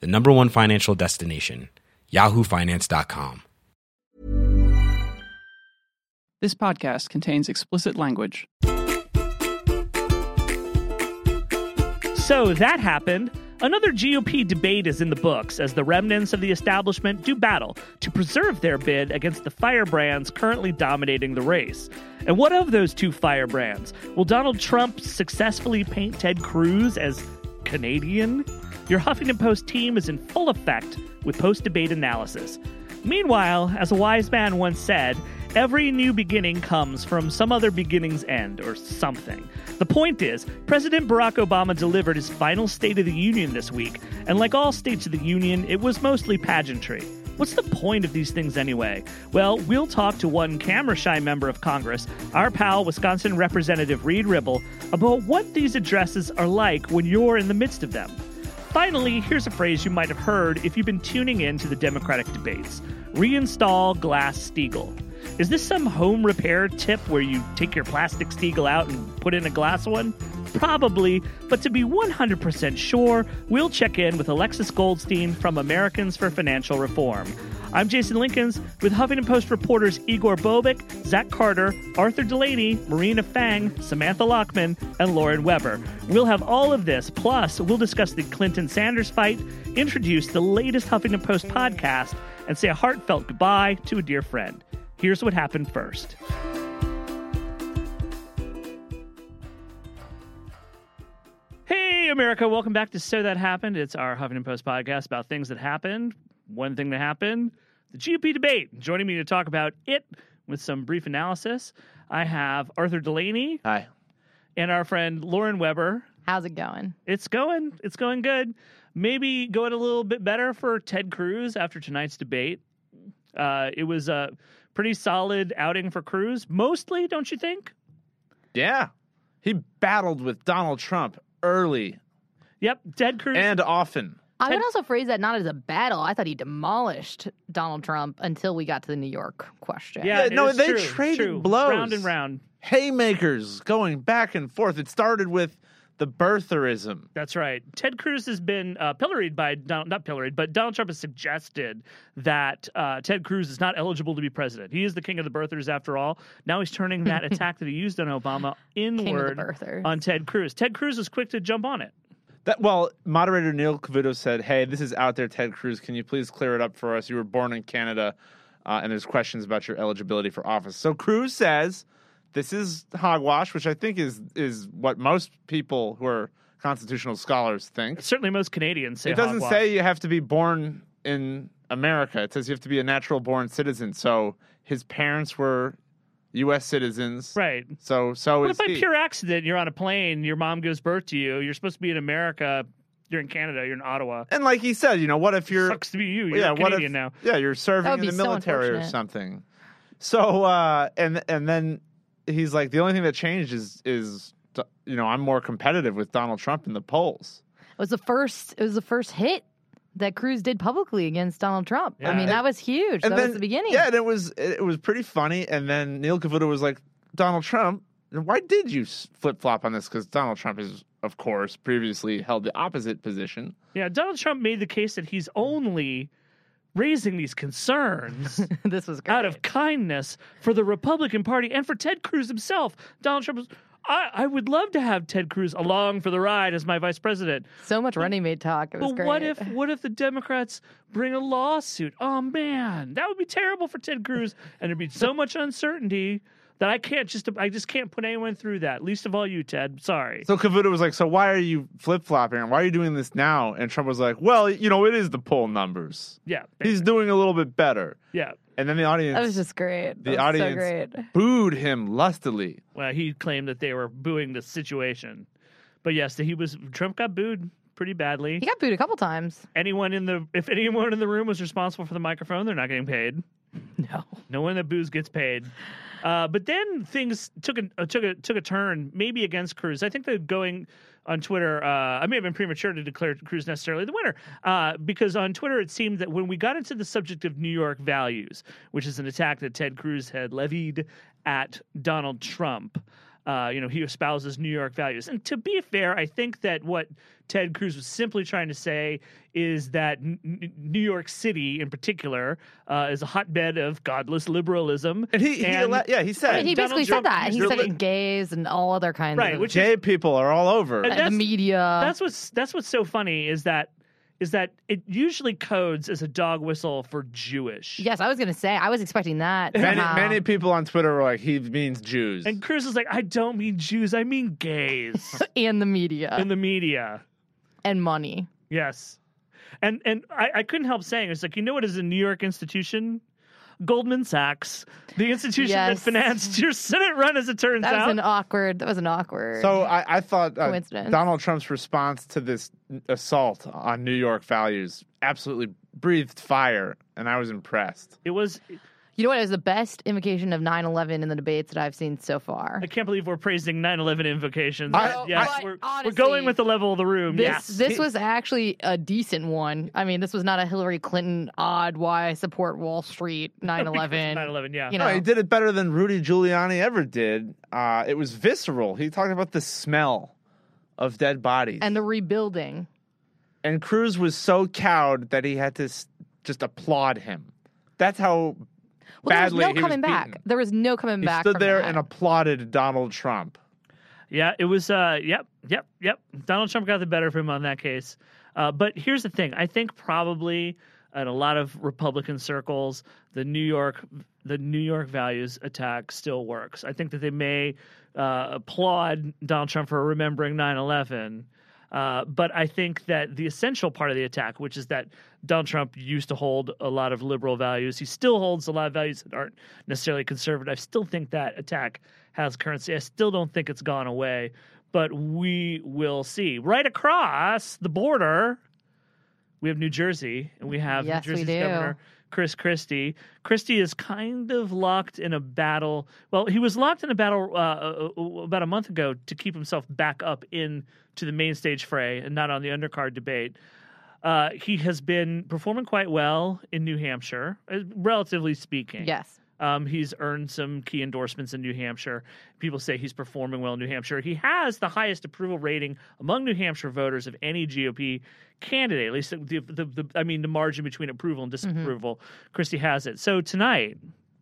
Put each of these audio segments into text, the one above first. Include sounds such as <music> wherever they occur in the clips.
the number one financial destination, yahoofinance.com. This podcast contains explicit language. So that happened. Another GOP debate is in the books as the remnants of the establishment do battle to preserve their bid against the firebrands currently dominating the race. And what of those two firebrands? Will Donald Trump successfully paint Ted Cruz as Canadian? Your Huffington Post team is in full effect with post debate analysis. Meanwhile, as a wise man once said, every new beginning comes from some other beginning's end or something. The point is, President Barack Obama delivered his final State of the Union this week, and like all states of the Union, it was mostly pageantry. What's the point of these things anyway? Well, we'll talk to one camera shy member of Congress, our pal, Wisconsin Representative Reid Ribble, about what these addresses are like when you're in the midst of them. Finally, here's a phrase you might have heard if you've been tuning in to the Democratic debates reinstall Glass Steagall. Is this some home repair tip where you take your plastic Steagall out and put in a glass one? Probably, but to be 100% sure, we'll check in with Alexis Goldstein from Americans for Financial Reform. I'm Jason Linkins with Huffington Post reporters Igor Bobic, Zach Carter, Arthur Delaney, Marina Fang, Samantha Lachman, and Lauren Weber. We'll have all of this, plus, we'll discuss the Clinton Sanders fight, introduce the latest Huffington Post podcast, and say a heartfelt goodbye to a dear friend. Here's what happened first. Hey, America, welcome back to So That Happened. It's our Huffington Post podcast about things that happened. One thing that happened the GOP debate. Joining me to talk about it with some brief analysis, I have Arthur Delaney. Hi. And our friend Lauren Weber. How's it going? It's going. It's going good. Maybe going a little bit better for Ted Cruz after tonight's debate. Uh, it was a pretty solid outing for Cruz, mostly, don't you think? Yeah. He battled with Donald Trump early. Yep, Ted Cruz. And often. I would also phrase that not as a battle. I thought he demolished Donald Trump until we got to the New York question. Yeah, no, they true, traded true. blows. round and round. Haymakers going back and forth. It started with the birtherism. That's right. Ted Cruz has been uh, pilloried by Donald, not pilloried, but Donald Trump has suggested that uh, Ted Cruz is not eligible to be president. He is the king of the birthers after all. Now he's turning that <laughs> attack that he used on Obama inward on Ted Cruz. Ted Cruz was quick to jump on it. That well, moderator Neil Cavuto said, "Hey, this is out there, Ted Cruz. Can you please clear it up for us? You were born in Canada, uh, and there's questions about your eligibility for office." So Cruz says, "This is hogwash," which I think is is what most people who are constitutional scholars think. Certainly, most Canadians say it doesn't hogwash. say you have to be born in America. It says you have to be a natural born citizen. So his parents were U.S. citizens, right. So so What is if by he. pure accident you're on a plane, your mom gives birth to you, you're supposed to be in America, you're in Canada, you're in Ottawa. and like he said, you know, what if you're Sucks to be you. You're yeah, what Canadian if, now. Yeah, you're serving in the be so military or something. So uh and and then he's like the only thing that changed is is you know, I'm more competitive with Donald Trump in the polls. It was the first. It was the first hit that Cruz did publicly against Donald Trump. I Yeah. mean, that was huge. That then was the beginning. Yeah, and it was it was pretty funny and then Neil Cavuto was like Donald Trump, why did you flip flop on this? Because Donald Trump is, of course, previously held the opposite position. Yeah, Donald Trump made the case that he's only raising these concerns <laughs> this was great. out of kindness for the Republican Party and for Ted Cruz himself. Donald Trump was. I, I would love to have Ted Cruz along for the ride as my vice president. so much running mate talk. It was But great. what if what if the Democrats bring a lawsuit? Oh man, that would be terrible for Ted Cruz, and there'd be so much uncertainty that I can't just I just can't put anyone through that. Least of all you, Ted. Sorry. So Cavuto was like, "So why are you flip flopping? Why are you doing this now?" And Trump was like, "Well, you know, it is the poll numbers. yeah, He's doing a little bit better." yeah. And then the audience, That was just great. the audience so great. booed him lustily. Well, he claimed that they were booing the situation, but yes, he was Trump got booed pretty badly. He got booed a couple times. Anyone in the if anyone in the room was responsible for the microphone, they're not getting paid. <laughs> No. No one that boos gets paid. Uh, but then things took a uh, took a took a turn, maybe against Cruz. I think that going on Twitter, uh, I may have been premature to declare Cruz necessarily the winner, uh, because on Twitter it seemed that when we got into the subject of New York values, which is an attack that Ted Cruz had levied at Donald Trump. Uh, you know, he espouses New York values. And to be fair, I think that what Ted Cruz was simply trying to say is that N- N- New York City, in particular, uh, is a hotbed of godless liberalism. And he, he And- ele- yeah, he said I mean, he Donald basically Trump said that. He said to- it gays and all other kinds Right, of which gay people are all over. And and the media. that's what's that's what's so funny is that is that it usually codes as a dog whistle for Jewish. yes, I was going to say. I was expecting that. Many, somehow. many people on Twitter were like, he means Jews. And Cruz is like, I don't mean Jews, I mean gays <laughs> and the media in the media. and money. Yes. And and I, I couldn't help saying it's like, you know what is a New York institution? Goldman Sachs, the institution that financed your Senate run, as it turns out. That out. was an awkward. That was an awkward. so I, I thought uh, Coincidence. Donald Trump's response to this assault on New York values absolutely breathed fire, and I was impressed. it was. You know what? It was the best invocation of 9/11 in the debates that I've seen so far. I can't believe we're praising 9/11 invocations. I- yes, I- we're, we're going with the level of the room. This yes, this was actually a decent one. I mean, this was not a Hillary Clinton odd why I support Wall Street <laughs> 9/11. 9/11. Yeah. You know, No, he did it better than Rudy Giuliani ever did. Uh, it was visceral. He talked about the smell of dead bodies. and the rebuilding. and Cruz was so cowed that he had to s- just applaud him. That's how Well, there was badly no he coming was back. beaten. There was no coming He back. stood from there that. and applauded Donald Trump. Yeah, it was. Uh, yep, yep, yep. Donald Trump got the better of him on that case. Uh, but here's the thing: I think probably in a lot of Republican circles, the New York, the New York values attack still works. I think that they may uh, applaud Donald Trump for remembering 9/11. Uh, but I think that the essential part of the attack, which is that Donald Trump used to hold a lot of liberal values, he still holds a lot of values that aren't necessarily conservative. I still think that attack has currency. I still don't think it's gone away, but we will see. Right across the border, we have New Jersey, and we have Yes, New Jersey's governor Chris Christie. Christie is kind of locked in a battle. Well, he was locked in a battle uh, uh, about a month ago to keep himself back up in to the main stage fray and not on the undercard debate. Uh, he has been performing quite well in New Hampshire, uh, relatively speaking. yes. Um, he's earned some key endorsements in New Hampshire. People say he's performing well in New Hampshire. He has the highest approval rating among New Hampshire voters of any GOP candidate. At least the, the, the I mean, the margin between approval and disapproval. Christie has it. So tonight,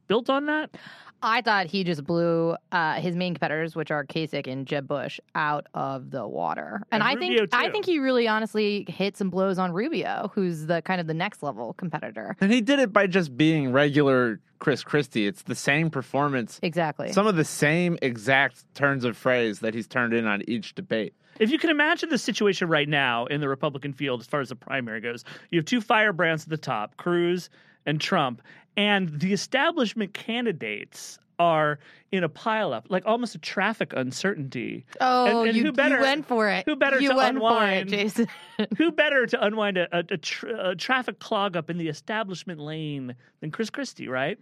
built on that, I thought he just blew uh, his main competitors, which are Kasich and Jeb Bush, out of the water. And, And I Rubio, think I think he really honestly hit some blows on Rubio, who's the kind of the next level competitor. And he did it by just being regular Chris Christie. It's the same performance, Exactly. some of the same exact turns of phrase that he's turned in on each debate. If you can imagine the situation right now in the Republican field as far as the primary goes, you have two firebrands at the top, Cruz and Trump, and the establishment candidates are in a pileup, like almost a traffic uncertainty. oh, and- and you, who better- you went for it. who better you to went unwind- for it, Jason. <laughs> Who better to unwind a, a, a, tr- a traffic clog up in the establishment lane than Chris Christie, right?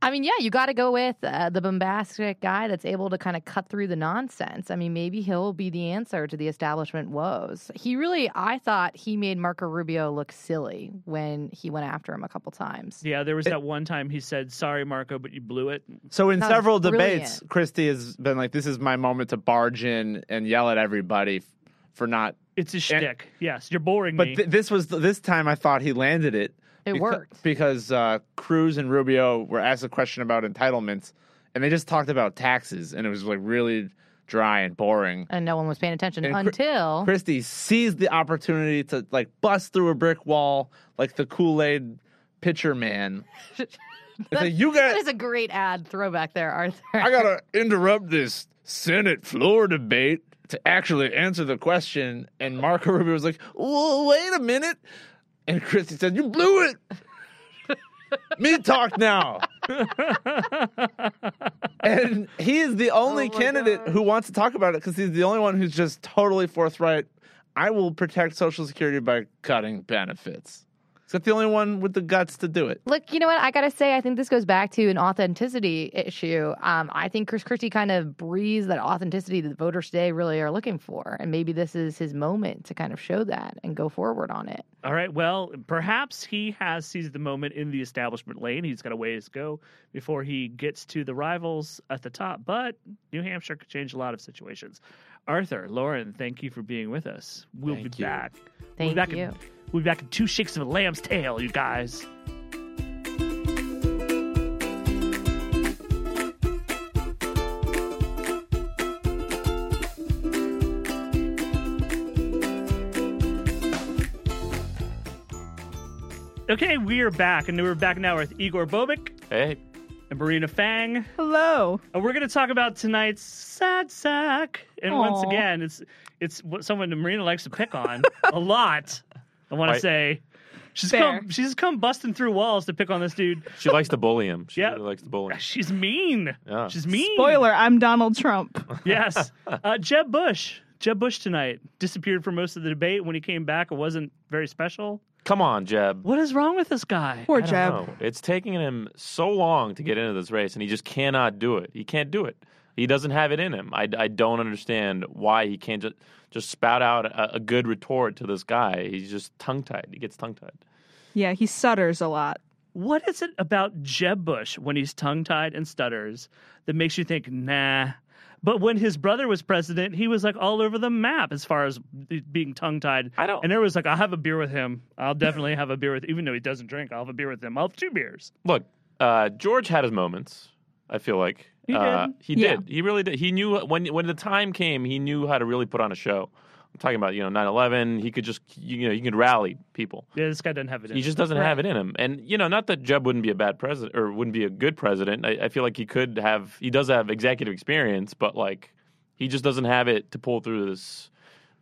I mean, yeah, you got to go with uh, the bombastic guy that's able to kind of cut through the nonsense. I mean, maybe he'll be the answer to the establishment woes. He really, I thought he made Marco Rubio look silly when he went after him a couple times. Yeah, there was that one time he said, "Sorry, Marco, but you blew it." So in That several brilliant. debates, Christie has been like, "This is my moment to barge in and yell at everybody f- for not." It's a shtick. Yes, you're boring But me. th- this was this time I thought he landed it. It Beca- worked. because uh, Cruz and Rubio were asked a question about entitlements, and they just talked about taxes, and it was like really dry and boring. And no one was paying attention And Chri- until. Christie seized the opportunity to like bust through a brick wall like the Kool Aid pitcher man. <laughs> <laughs> Like, you that got is a great ad throwback there, Arthur. I <laughs> gotta interrupt this Senate floor debate to actually answer the question. And Marco Rubio was like, well, wait a minute. And Christie said, You blew it. <laughs> Me talk now. and he is the only Oh candidate God. who wants to talk about it because he's the only one who's just totally forthright. I will protect Social Security by cutting benefits. Is that the only one with the guts to do it? Look, you know what? I got to say, I think this goes back to an authenticity issue. Um, I think Chris Christie kind of breathes that authenticity that the voters today really are looking for. And maybe this is his moment to kind of show that and go forward on it. All right. Well, perhaps he has seized the moment in the establishment lane. He's got a ways to go before he gets to the rivals at the top. But New Hampshire could change a lot of situations. Arthur, Lauren, thank you for being with us. We'll Thank be you. back. we'll Thank be back you. In, we'll be back in two shakes of a lamb's tail, you guys. Okay, we are back, and we're back now with Igor Bobic Hey, and Marina Fang. Hello. And we're going to talk about tonight's sad sack. And once again, it's it's what someone Marina likes to pick on <laughs> a lot. I want to say she's Fair. come she's come busting through walls to pick on this dude. she likes to bully him. She Yeah. really likes to bully him. <laughs> She's mean. Yeah. She's mean. Spoiler, I'm Donald Trump. <laughs> Yes. Uh, Jeb Bush. Jeb Bush tonight disappeared for most of the debate. When he came back, it wasn't very special. Come on, Jeb. What is wrong with this guy? Poor I don't Jeb. know. It's taking him so long to get into this race, and he just cannot do it. He can't do it. He doesn't have it in him. I, I don't understand why he can't just just spout out a, a good retort to this guy. He's just tongue tied. He gets tongue tied. Yeah, he stutters a lot. What is it about Jeb Bush when he's tongue tied and stutters that makes you think, nah? But when his brother was president, he was like all over the map as far as being tongue tied. I don't- And there was like, I'll have a beer with him. I'll definitely have a beer with, even though he doesn't drink. I'll have a beer with him. I'll have two beers. Look, uh, George had his moments. I feel like He uh, did. He Yeah. did. He really did. He knew when when the time came. He knew how to really put on a show. I'm talking about you know 9/11. He could just you know he could rally people. Yeah, this guy doesn't have it. In He him. just doesn't have it in him. And you know, not that Jeb wouldn't be a bad president or wouldn't be a good president. I, I feel like he could have. He does have executive experience, but like he just doesn't have it to pull through this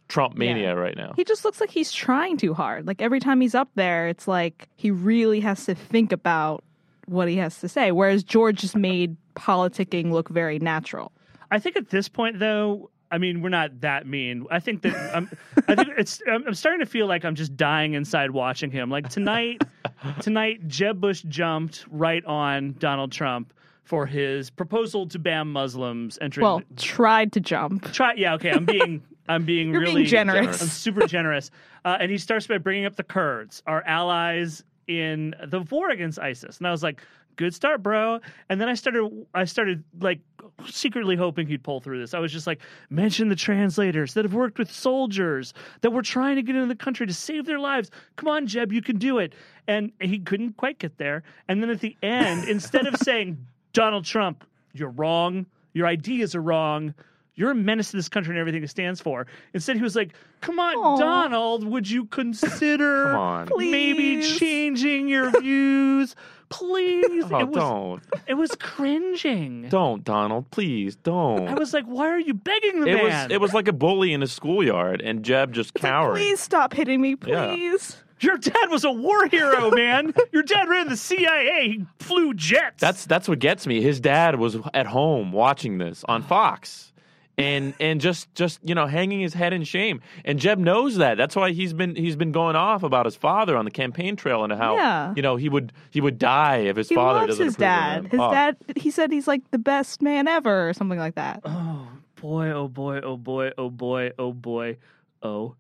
Trump mania right now. He just looks like he's trying too hard. Like every time he's up there, it's like he really has to think about what he has to say. Whereas George just made politicking look very natural. I think at this point, though, I mean, we're not that mean. I think that I'm, I think it's. I'm, I'm starting to feel like I'm just dying inside watching him. Like tonight, <laughs> tonight, Jeb Bush jumped right on Donald Trump for his proposal to ban Muslims entering. Well, tried to jump. try. Yeah, okay. I'm being. <laughs> I'm being You're really being generous. I'm super generous. Uh, and he starts by bringing up the Kurds, our allies in the war against ISIS. And I was like, "Good start, bro." And then I started. I started like secretly hoping he'd pull through this. I was just like, mention the translators that have worked with soldiers that were trying to get into the country to save their lives. Come on, Jeb, you can do it. And he couldn't quite get there. And then at the end, instead of <laughs> saying, Donald Trump, you're wrong, your ideas are wrong, you're a menace to this country and everything it stands for. Instead, he was like, Come on, Aw. Donald, would you consider <laughs> on. maybe changing your views? Please. Oh, it was don't, it was cringing. don't, Donald, please, don't. I was like, why are you begging the it man? was it was like a bully in a schoolyard, and Jeb just cowered. Please stop hitting me, Yeah. please. Your dad was a war hero, man. Your dad ran the CIA. He flew jets. That's that's what gets me. His dad was at home watching this on Fox. And and just just you know hanging his head in shame, and Jeb knows that. That's why he's been he's been going off about his father on the campaign trail and how Yeah. you know he would he would die if his He father loves doesn't his approve of dad. him. His Oh, dad, he said he's like the best man ever or something like that. oh boy, oh boy, oh boy, oh boy, oh boy, oh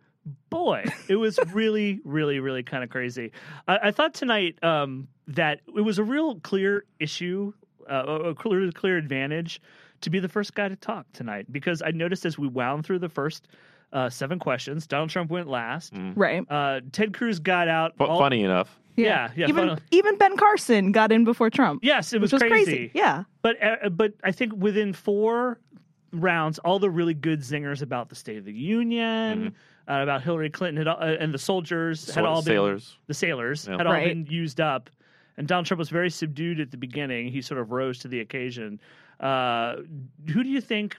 boy. It was <laughs> really, really, really kind of crazy. I, I thought tonight um, that it was a real clear issue, uh, a a clear, clear advantage to be the first guy to talk tonight because I noticed as we wound through the first uh, seven questions, Donald Trump went last. Right. Uh, Ted Cruz got out. fu- all- funny enough. Yeah, yeah. even fun- even Ben Carson got in before Trump. yes, it was, which was crazy. Yeah. But uh, but I think within four rounds, all the really good zingers about the State of the Union, uh, about Hillary Clinton had, uh, and the soldiers had Sail- all been sailors. the sailors Yeah. had all Right. been used up, and Donald Trump was very subdued at the beginning. He sort of rose to the occasion. Uh, who do you think?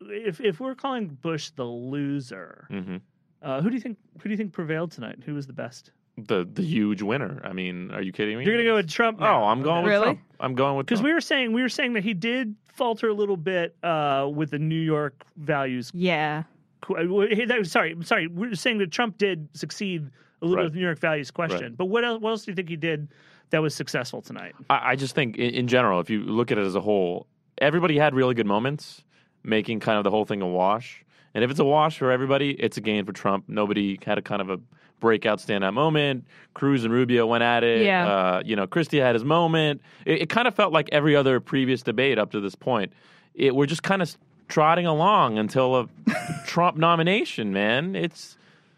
If if we're calling Bush the loser, hmm uh, who do you think who do you think prevailed tonight? Who was the best? The the huge winner. I mean, are you kidding me? You're gonna go with Trump. Oh, I'm going with Really? Trump. I'm going with because we were saying we were saying that he did falter a little bit uh, with the New York values Yeah. qu- uh, hey, sorry, sorry. We're saying that Trump did succeed a little Right. with the New York values question, Right. but what else? What else do you think he did that was successful tonight? I, I just think, in, in general, if you look at it as a whole, everybody had really good moments, making kind of the whole thing a wash. And if it's a wash for everybody, it's a gain for Trump. Nobody had a kind of a breakout standout moment. Cruz and Rubio went at it. Yeah. Uh, you know, Christie had his moment. It, it kind of felt like every other previous debate up to this point. It, we're just kind of trotting along until a <laughs> Trump nomination. Man, it's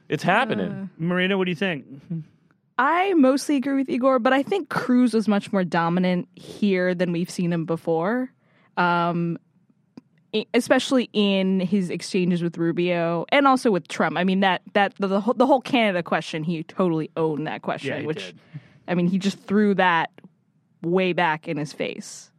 it's happening. Marina, what do you think? I mostly agree with Igor, but I think Cruz was much more dominant here than we've seen him before. Um, especially in his exchanges with Rubio and also with Trump. I mean that that the, the, whole, the whole Canada question, he totally owned that question, Yeah, which did. I mean, he just threw that way back in his face.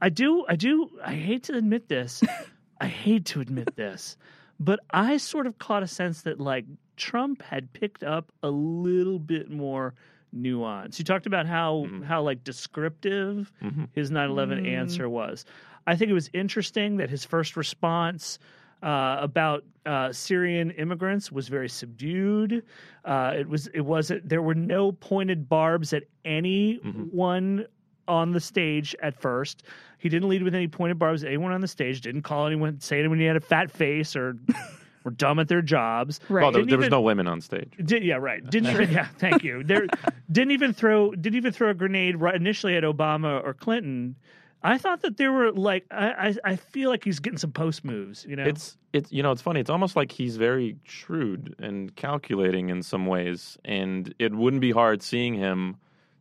I do, I do, I hate to admit this. <laughs> I hate to admit this, but I sort of caught a sense that like Trump had picked up a little bit more nuance. You talked about how mm-hmm. how like descriptive mm-hmm. his 9/11 mm-hmm. answer was. I think it was interesting that his first response uh, about uh, Syrian immigrants was very subdued. Uh, it was it wasn't there were no pointed barbs at anyone on the stage at first. He didn't lead with any pointed barbs at anyone on the stage. Didn't call anyone say anyone he had a fat face or <laughs> were dumb at their jobs. Right. Well, there, Didn't there was no women on stage. did, yeah, right. Didn't even. Yeah, <laughs> thank you. There didn't even throw. Didn't even throw a grenade right initially at Obama or Clinton. I thought that there were like. I I, I feel like he's getting some post moves. You know, It's it's you know it's funny. It's almost like he's very shrewd and calculating in some ways, and it wouldn't be hard seeing him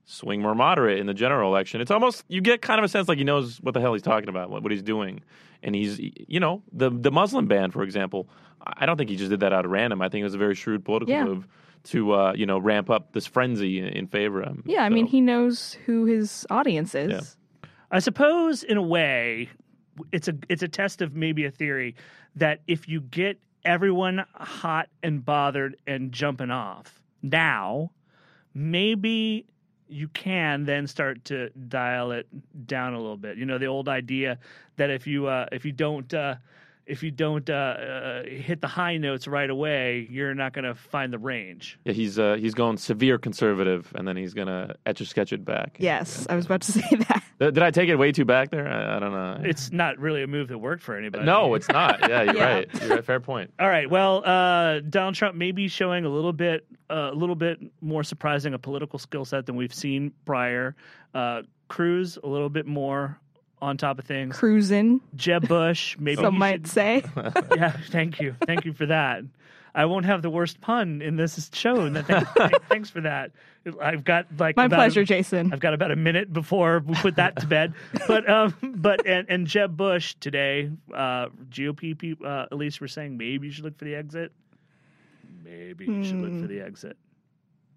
swing more moderate in the general election. It's almost you get kind of a sense like he knows what the hell he's talking about, what, what he's doing, and he's you know the the Muslim ban, for example. I don't think he just did that out of random. I think it was a very shrewd political Yeah. move to uh, you know ramp up this frenzy in, in favor of him. Yeah, I mean, he knows who his audience is. Yeah. I suppose in a way, it's a it's a test of maybe a theory that if you get everyone hot and bothered and jumping off now, maybe you can then start to dial it down a little bit. You know, the old idea that if you uh, if you don't uh, if you don't uh, uh, hit the high notes right away, you're not going to find the range. yeah, he's uh, he's going severe conservative, and then he's gonna etch a sketch it back. Yes, I was about to <laughs> say that. Did did I take it way too back there? I, I don't know. It's not really a move that worked for anybody. No, it's not. Yeah, you're <laughs> Yeah. right. You're right. Fair point. All right. Well, uh, Donald Trump may be showing a little bit, uh, a little bit more surprising a political skill set than we've seen prior. Uh, Cruz a little bit more on top of things. Cruising, Jeb Bush, <laughs> maybe some might should- say. <laughs> Yeah. Thank you. Thank you for that. I won't have the worst pun in this show. and Thanks, <laughs> thanks for that. I've got like My about- pleasure, Jason. I've got about a minute before we put that to bed. But um, but and, and Jeb Bush today, uh, GOP people, uh, at least were saying maybe you should look for the exit. Maybe you should look for the exit.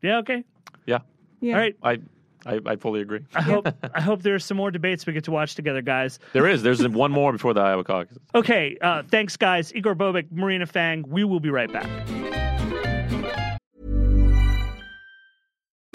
Yeah. Okay. Yeah, Yeah. All right. I, I, I fully agree. I hope <laughs> I hope there's some more debates we get to watch together, guys. There is. There's one more before the Iowa caucus. Okay. Uh, thanks, guys. Igor Bobic, Marina Fang. We will be right back.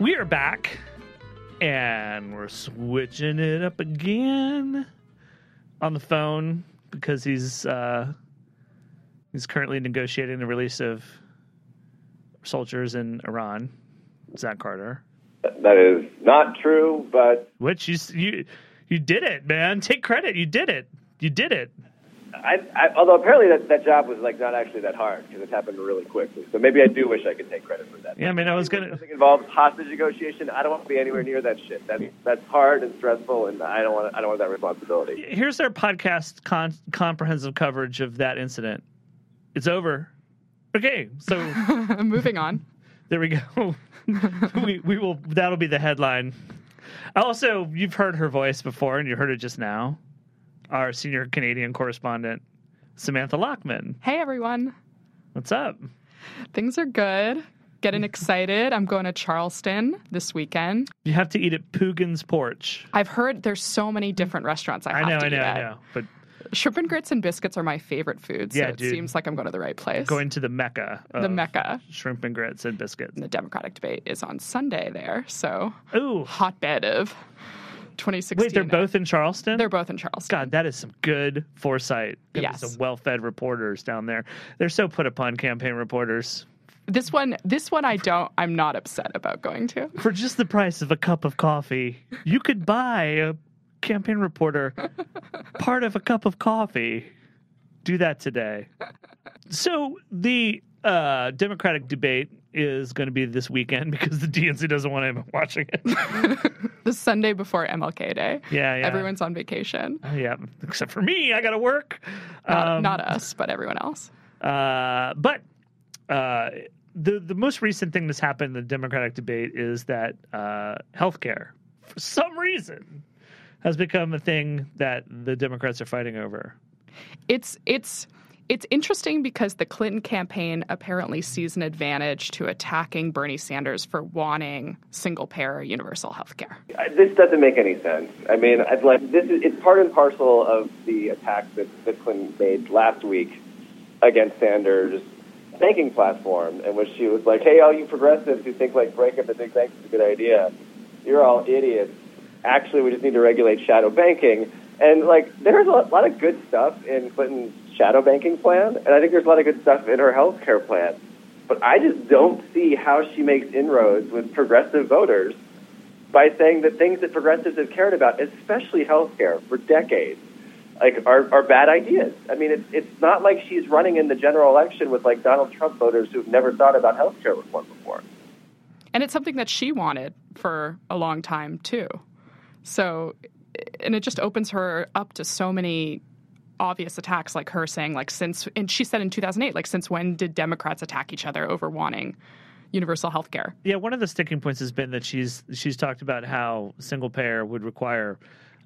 We are back, and we're switching it up again on the phone because he's uh, he's currently negotiating the release of soldiers in Iran. Zach Carter, That is not true, but which you you you did it, man. Take credit. You did it. You did it. I, I, although apparently that, that job was like not actually that hard because it happened really quickly. So maybe I do wish I could take credit for that. Yeah, I mean, I was gonna. Something involves hostage negotiation. I don't want to be anywhere near that shit. That's that's hard and stressful, and I don't want I don't want that responsibility. Here's our podcast con- comprehensive coverage of that incident. It's over. Okay, so <laughs> Moving on. There we go. <laughs> we we will that'll be the headline. Also, you've heard her voice before and you heard it just now. Our senior Canadian correspondent, Samantha Lachman. Hey, everyone. What's up? Things are good. Getting <laughs> excited. I'm going to Charleston this weekend. You have to eat at Poogan's Porch. I've heard there's so many different restaurants I I have know, to I eat know, I know. But Shrimp and grits and biscuits are my favorite foods. Yeah, so it dude. seems like I'm going to the right place. going to the mecca. the Mecca. Shrimp and grits and biscuits. And the Democratic debate is on Sunday there. So, Ooh. hotbed of 2016. Wait, they're both in Charleston? They're both in Charleston. God, that is some good foresight. Us Yes. Some well-fed reporters down there. They're so put upon campaign reporters. This one, this one, I don't. I'm not upset about going to. For just the price of a cup of coffee, you could buy a campaign reporter <laughs> part of a cup of coffee. Do that today. So the uh, Democratic debate is going to be this weekend <laughs> because the DNC doesn't want him watching it. <laughs> The Sunday before MLK Day. Yeah, yeah. Everyone's on vacation. yeah, except for me, I got to work. Not, Um, not us, but everyone else. Uh, but uh, the the most recent thing that's happened in the Democratic debate is that uh, healthcare, for some reason, has become a thing that the Democrats are fighting over. It's it's it's interesting because the Clinton campaign apparently sees an advantage to attacking Bernie Sanders for wanting single payer universal health care. This doesn't make any sense. I mean, I'd like this is it's part and parcel of the attack that, that Clinton made last week against Sanders' banking platform, in which she was like, "Hey, all you progressives who think like breaking the big banks is a good idea, you're all idiots. Actually, we just need to regulate shadow banking." And like, there's a lot of good stuff in Clinton's shadow banking plan, and I think there's a lot of good stuff in her health care plan. But I just don't see how she makes inroads with progressive voters by saying that things that progressives have cared about, especially health care, for decades, like are, are bad ideas. I mean, it's, it's not like she's running in the general election with like Donald Trump voters who've never thought about health care reform before. And it's something that she wanted for a long time too. So and it just opens her up to so many obvious attacks like her saying like since and she said in 2008 like since when did democrats attack each other over wanting universal health care. Yeah, one of the sticking points has been that she's she's talked about how single payer would require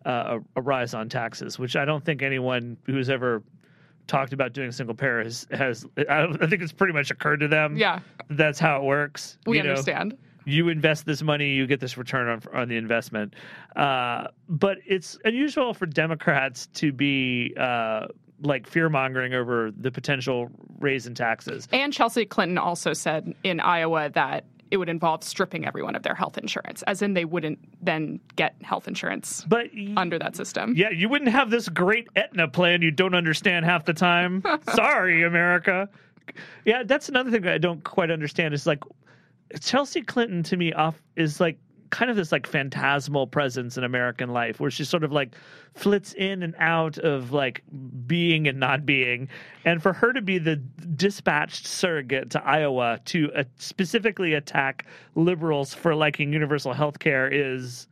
uh, a, a rise on taxes, which I don't think anyone who's ever talked about doing single payer has has. I, I think it's pretty much occurred to them. Yeah. that's how it works. We you know? You invest this money, you get this return on on the investment. Uh, but it's unusual for Democrats to be uh, like fear mongering over the potential raise in taxes. And Chelsea Clinton also said in Iowa that it would involve stripping everyone of their health insurance, as in they wouldn't then get health insurance But under that system. yeah, you wouldn't have this great Aetna plan you don't understand half the time. <laughs> Sorry, America. Yeah, that's another thing I don't quite understand. Is like Chelsea Clinton to me off is like kind of this like phantasmal presence in American life where she sort of like flits in and out of like being and not being. And for her to be the dispatched surrogate to Iowa to uh, specifically attack liberals for liking universal health care is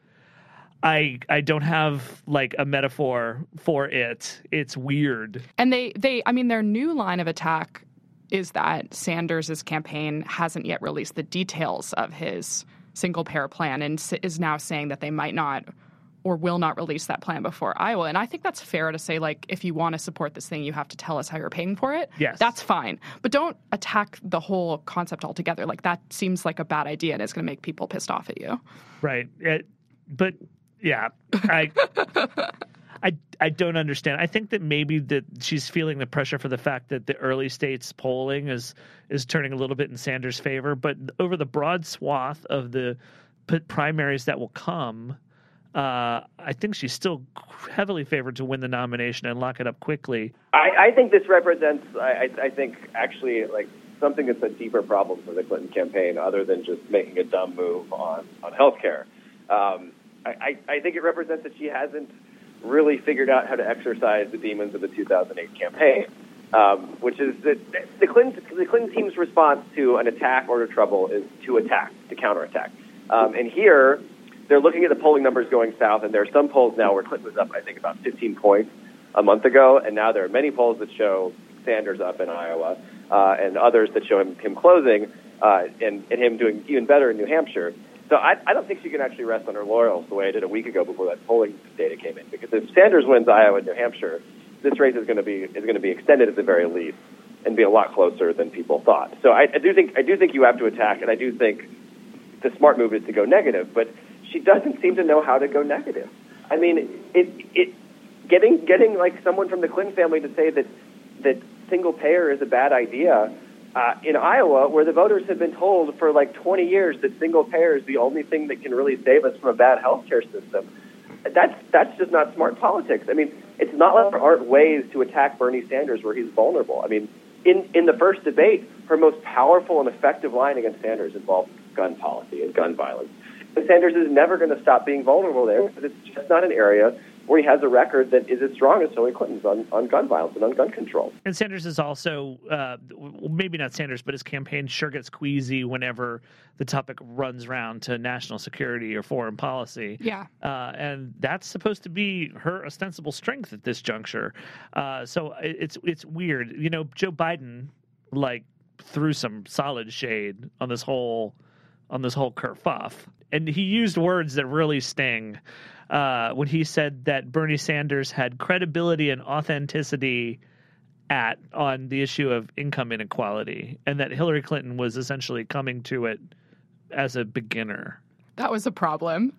I I don't have like a metaphor for it. It's weird. And they, they, I mean, their new line of attack is that Sanders' campaign hasn't yet released the details of his single payer plan and is now saying that they might not or will not release that plan before Iowa. And I think that's fair to say, like, if you want to support this thing, you have to tell us how you're paying for it. Yes. That's fine. But don't attack the whole concept altogether. Like, that seems like a bad idea and it's going to make people pissed off at you. Right. It, but yeah, I <laughs> I I don't understand. I think that maybe that she's feeling the pressure for the fact that the early states polling is is turning a little bit in Sanders' favor, but over the broad swath of the primaries that will come, uh, I think she's still heavily favored to win the nomination and lock it up quickly. I, I think this represents, I, I think, actually, like something that's a deeper problem for the Clinton campaign, other than just making a dumb move on on healthcare. Um, I, I, I think it represents that she hasn't really figured out how to exorcise the demons of the 2008 campaign, um, which is that the Clinton the Clinton team's response to an attack or to trouble is to attack, to counterattack. Um, and here, they're looking at the polling numbers going south, and there are some polls now where Clinton was up, I think, about 15 points a month ago, and now there are many polls that show Sanders up in Iowa, uh, and others that show him, him closing, uh, and, and him doing even better in New Hampshire. So I, I don't think she can actually rest on her laurels the way I did a week ago before that polling data came in. Because if Sanders wins Iowa and New Hampshire, this race is going to be is going to be extended at the very least, and be a lot closer than people thought. So I, I do think I do think you have to attack, and I do think the smart move is to go negative. But she doesn't seem to know how to go negative. I mean, it it getting getting like someone from the Clinton family to say that that single payer is a bad idea uh, in Iowa, where the voters have been told for like 20 years that single payer is the only thing that can really save us from a bad healthcare system. That's that's just not smart politics. I mean, it's not like there aren't ways to attack Bernie Sanders where he's vulnerable. I mean, in in the first debate, her most powerful and effective line against Sanders involved gun policy and gun violence. And Sanders is never going to stop being vulnerable there because it's just not an area where he has a record that is as strong as Hillary Clinton's on, on gun violence and on gun control. And Sanders is also, uh, maybe not Sanders, but his campaign sure gets queasy whenever the topic runs round to national security or foreign policy. Yeah. Uh, and that's supposed to be her ostensible strength at this juncture. Uh, so it's it's weird. You know, Joe Biden like threw some solid shade on this whole on this whole kerfuff, and he used words that really sting. Uh, when he said that Bernie Sanders had credibility and authenticity at on the issue of income inequality, and that Hillary Clinton was essentially coming to it as a beginner. That was a problem.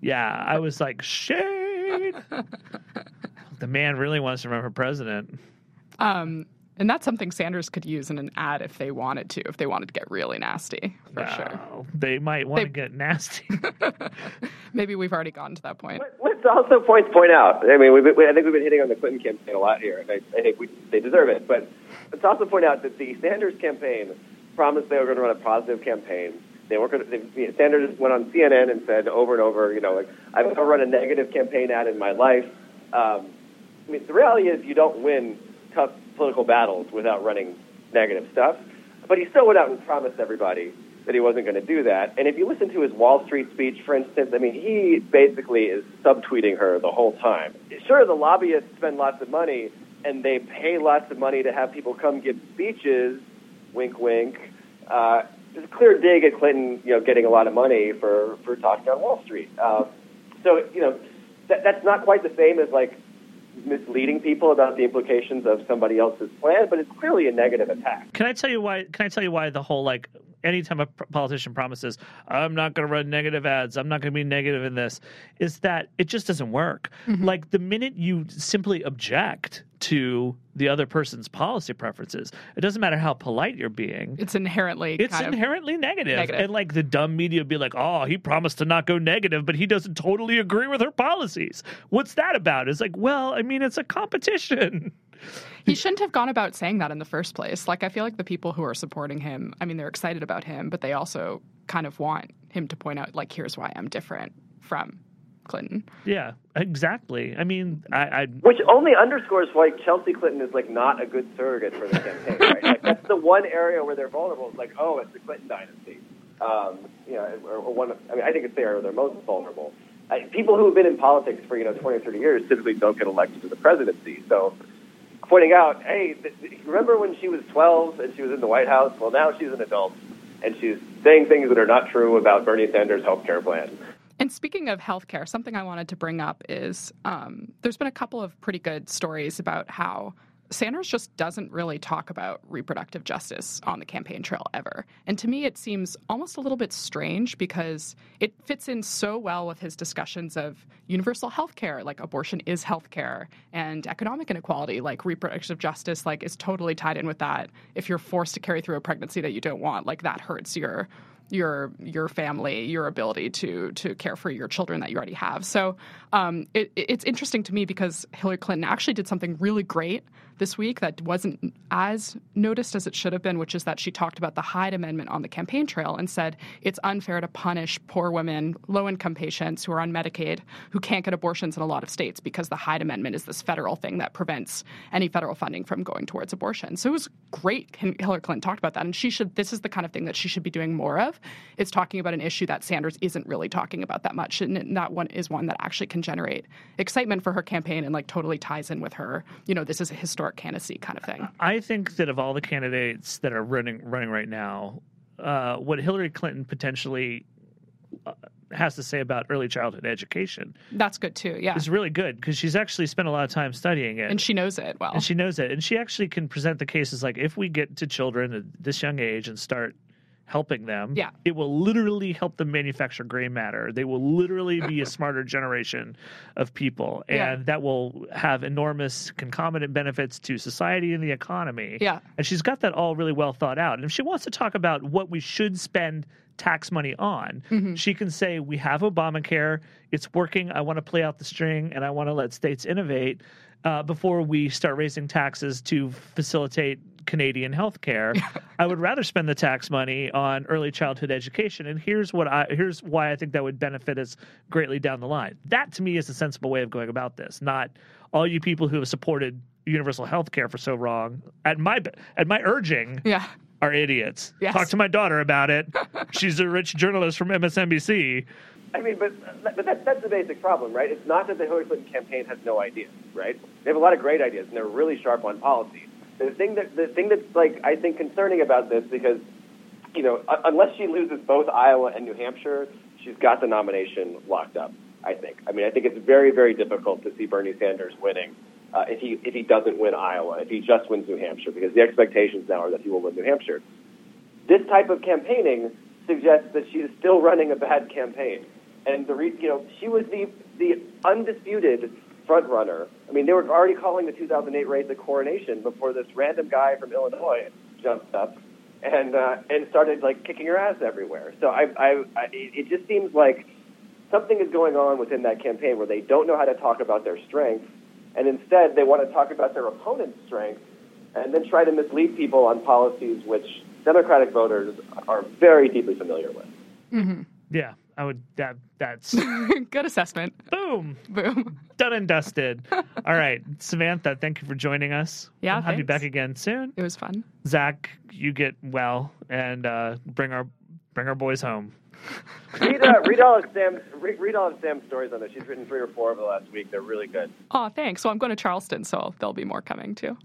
Yeah, I was like, shade. <laughs> the man really wants to run for president. Um, and that's something Sanders could use in an ad if they wanted to, if they wanted to get really nasty, for sure. They might want to get nasty. <laughs> <laughs> Maybe we've already gotten to that point. Let's also point point out. I mean, we've, we, I think we've been hitting on the Clinton campaign a lot here, and I, I think we, they deserve it. But let's also point out that the Sanders campaign promised they were going to run a positive campaign. They weren't going to. They, you know, Sanders went on CNN and said over and over, you know, like I've never run a negative campaign ad in my life. Um, I mean, the reality is you don't win tough political battles without running negative stuff. But he still went out and promised everybody that he wasn't going to do that. And if you listen to his Wall Street speech, for instance, I mean, he basically is subtweeting her the whole time. Sure, the lobbyists spend lots of money and they pay lots of money to have people come give speeches. Wink, wink. Uh, the clear dig at Clinton, you know, getting a lot of money for for talking on Wall Street. Um, so you know, that, that's not quite the same as like misleading people about the implications of somebody else's plan, but it's clearly a negative attack. Can I tell you why? Can I tell you why the whole like anytime a politician promises I'm not going to run negative ads, I'm not going to be negative in this, is that it just doesn't work. Mm-hmm. Like the minute you simply object to the other person's policy preferences, it doesn't matter how polite you're being. It's inherently It's inherently negative. negative. And like the dumb media would be like, oh, he promised to not go negative, but he doesn't totally agree with her policies. What's that about? It's like, well, I mean, it's a competition. he shouldn't have gone about saying that in the first place. Like I feel like the people who are supporting him, I mean, they're excited about him, but they also kind of want him to point out, like, here's why I'm different from Clinton. Yeah, exactly. I mean, I, I Which only underscores why Chelsea Clinton is like not a good surrogate for the campaign, right? Like that's the one area where they're vulnerable. It's like, oh, it's the Clinton dynasty. Um, you know, or, or one. Of, I mean, I think it's there where they're most vulnerable. I, people who have been in politics for you know 20 or 30 years typically don't get elected to the presidency. So, pointing out, hey, th- th- remember when she was 12 and she was in the White House? Well, now she's an adult and she's saying things that are not true about Bernie Sanders' health care plan. And speaking of healthcare, something I wanted to bring up is um, there's been a couple of pretty good stories about how Sanders just doesn't really talk about reproductive justice on the campaign trail ever. And to me, it seems almost a little bit strange because it fits in so well with his discussions of universal health care, like abortion is health care, and economic inequality, like reproductive justice, like is totally tied in with that. If you're forced to carry through a pregnancy that you don't want, like that hurts your your your family, your ability to to care for your children that you already have. So um, it, it's interesting to me because Hillary Clinton actually did something really great this week that wasn't as noticed as it should have been, which is that she talked about the Hyde Amendment on the campaign trail and said it's unfair to punish poor women, low income patients who are on Medicaid who can't get abortions in a lot of states because the Hyde Amendment is this federal thing that prevents any federal funding from going towards abortion. So it was great. Hillary Clinton talked about that, and she should. This is the kind of thing that she should be doing more of. Is talking about an issue that Sanders isn't really talking about that much, and that one is one that actually can generate excitement for her campaign and like totally ties in with her. You know, this is a historic candidacy kind of thing. I think that of all the candidates that are running running right now, uh, what Hillary Clinton potentially uh, has to say about early childhood education That's good too. Yeah, it's really good because she's actually spent a lot of time studying it. and she knows it well. and she knows it, and she actually can present the cases like if we get to children at this young age and start helping them, Yeah. it will literally help them manufacture gray matter. They will literally be a <laughs> smarter generation of people, and Yeah. that will have enormous concomitant benefits to society and the economy. Yeah. and she's got that all really well thought out. And if she wants to talk about what we should spend tax money on, Mm-hmm. she can say we have Obamacare, it's working. I want to play out the string, and I want to let states innovate uh, before we start raising taxes to facilitate Canadian health care. <laughs> I would rather spend the tax money on early childhood education. And here's what I here's why I think that would benefit us greatly down the line. That to me is a sensible way of going about this, not all you people who have supported universal health care for so long at my at my urging yeah. are idiots. Yes. Talk to my daughter about it. <laughs> She's a rich journalist from MSNBC. I mean, but but that, that's the basic problem, right? It's not that the Hillary Clinton campaign has no ideas, right? They have a lot of great ideas, and they're really sharp on policy. The thing that the thing that's like I think concerning about this because you know unless she loses both Iowa and New Hampshire, she's got the nomination locked up. I think. I mean, I think it's very very difficult to see Bernie Sanders winning uh, if he if he doesn't win Iowa, if he just wins New Hampshire, because the expectations now are that he will win New Hampshire. This type of campaigning suggests that she is still running a bad campaign. And the re- you know she was the the undisputed front runner. I mean, they were already calling the 2008 race a coronation before this random guy from Illinois jumped up and uh, and started like kicking her ass everywhere. So I, I, I it just seems like something is going on within that campaign where they don't know how to talk about their strengths, and instead they want to talk about their opponent's strengths, and then try to mislead people on policies which Democratic voters are very deeply familiar with. mhm Yeah, I would that that's <laughs> Good assessment. boom. Boom. Done and dusted. <laughs> All right, Samantha, thank you for joining us. Yeah, we'll have you back again soon. It was fun. Zach, you get well and uh, bring our bring our boys home. <laughs> read, uh, read all of Sam's read, read all of Sam's stories on this. She's written three or four over the last week. They're really good. Oh, thanks. Well, I'm going to Charleston, so there'll be more coming too.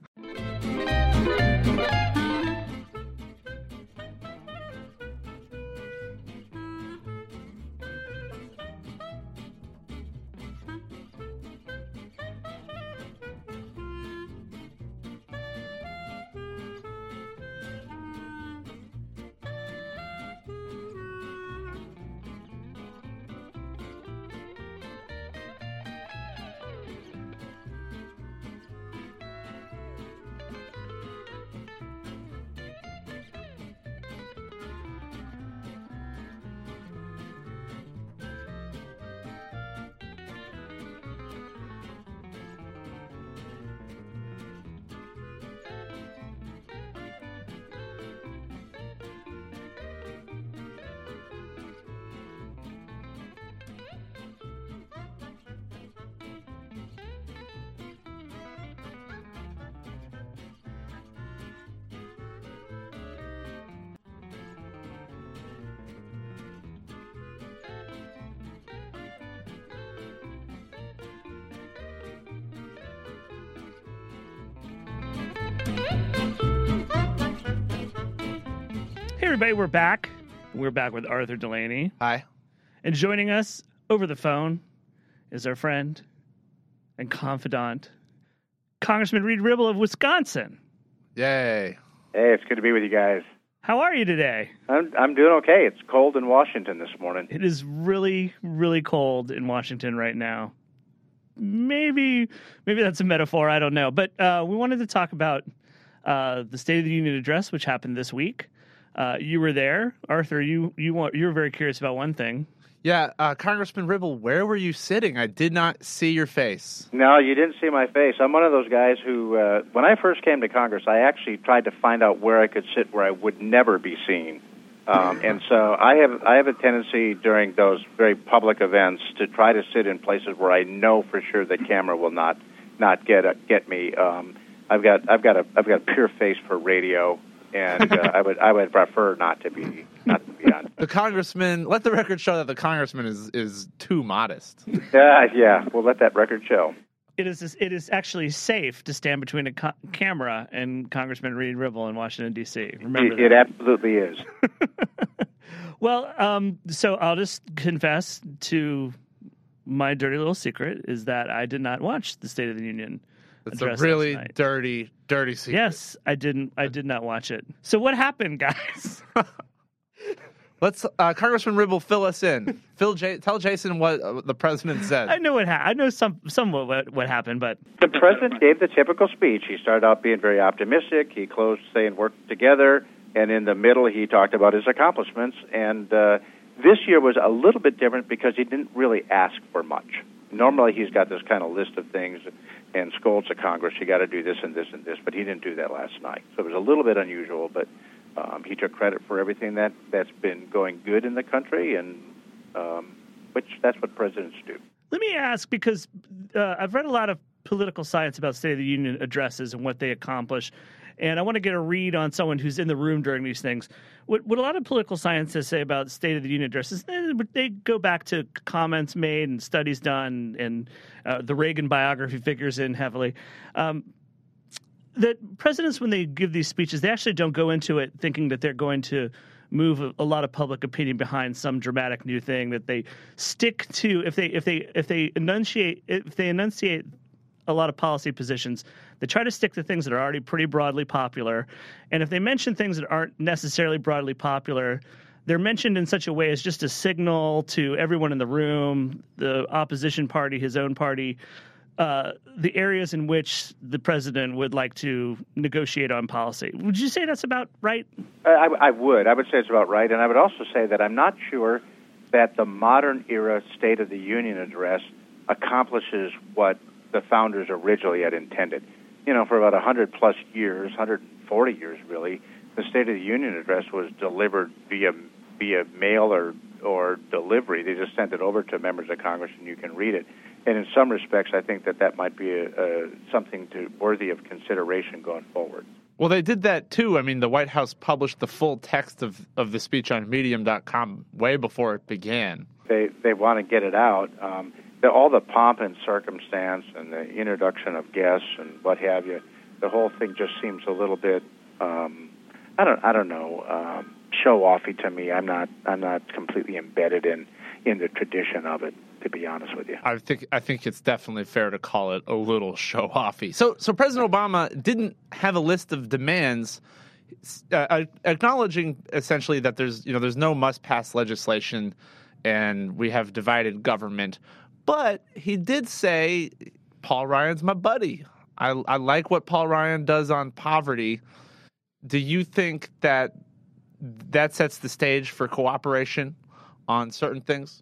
Everybody, we're back. We're back with Arthur Delaney. Hi. And joining us over the phone is our friend and confidant, Congressman Reid Ribble of Wisconsin. Yay. Hey, it's good to be with you guys. How are you today? I'm I'm doing okay. It's cold in Washington this morning. It is really, really cold in Washington right now. Maybe, maybe that's a metaphor. I don't know. But uh, we wanted to talk about uh, the State of the Union address, which happened this week. Uh, you were there, Arthur. You you want you were very curious about one thing. Yeah, uh, Congressman Ribble, where were you sitting? I did not see your face. No, you didn't see my face. I'm one of those guys who, uh, when I first came to Congress, I actually tried to find out where I could sit where I would never be seen. Um, and so I have I have a tendency during those very public events to try to sit in places where I know for sure the camera will not not get uh, get me. Um, I've got I've got a I've got a pure face for radio, and <laughs> uh, I would I would prefer not to be not to be on. The congressman, let the record show that the congressman is is too modest. Yeah, <laughs> yeah, we'll let that record show. It is it is actually safe to stand between a co- camera and Congressman Reid Ribble in Washington D.C. Remember It, it absolutely is. <laughs> Well, um, so I'll just confess to my dirty little secret is that I did not watch the State of the Union. It's a really dirty, dirty secret. Yes, I didn't. I did not watch it. So what happened, guys? <laughs> Let's uh, Congressman Ribble fill us in. <laughs> Phil, J- tell Jason what uh, the president said. I know what ha- I know some somewhat what, what happened, but The president gave the typical speech. He started out being very optimistic. He closed saying work together, and in the middle he talked about his accomplishments. And uh, this year was a little bit different because he didn't really ask for much. Normally he's got this kind of list of things and scolds the Congress. You got to do this and this and this, but he didn't do that last night. So it was a little bit unusual, but um, he took credit for everything that that's been going good in the country, and um, which that's what presidents do. let me ask because uh, I've read a lot of political science about State of the Union addresses and what they accomplish, and I want to get a read on someone who's in the room during these things. What, what a lot of political scientists say about State of the Union addresses, they, go back to comments made and studies done, and uh, the Reagan biography figures in heavily. Um, that presidents, when they give these speeches, they actually don't go into it thinking that they're going to move a, a lot of public opinion behind some dramatic new thing. That they stick to if they if they if they enunciate if they enunciate a lot of policy positions, they try to stick to things that are already pretty broadly popular, and if they mention things that aren't necessarily broadly popular. They're mentioned in such a way as just a signal to everyone in the room, the opposition party, his own party, uh, the areas in which the president would like to negotiate on policy. Would you say that's about right? I, I would. I would say it's about right, and I would also say that I'm not sure that the modern era State of the Union address accomplishes what the founders originally had intended. You know, for about 100 plus years, 140 years really, the State of the Union address was delivered via via mail or or delivery. They just sent it over to members of Congress, and you can read it. And in some respects, I think that that might be a, a, something to, worthy of consideration going forward. Well, they did that too. I mean, the White House published the full text of, of the speech on Medium.com way before it began. They they want to get it out. Um, the, all the pomp and circumstance and the introduction of guests and what have you, the whole thing just seems a little bit. Um, I don't I don't know um, show offy to me. I'm not I'm not completely embedded in in the tradition of it. To be honest with you. I think I think it's definitely fair to call it a little show offy. So so President Obama didn't have a list of demands, uh, acknowledging essentially that there's you know there's no must pass legislation, and we have divided government. But he did say Paul Ryan's my buddy. I I like what Paul Ryan does on poverty. Do you think that that sets the stage for cooperation on certain things?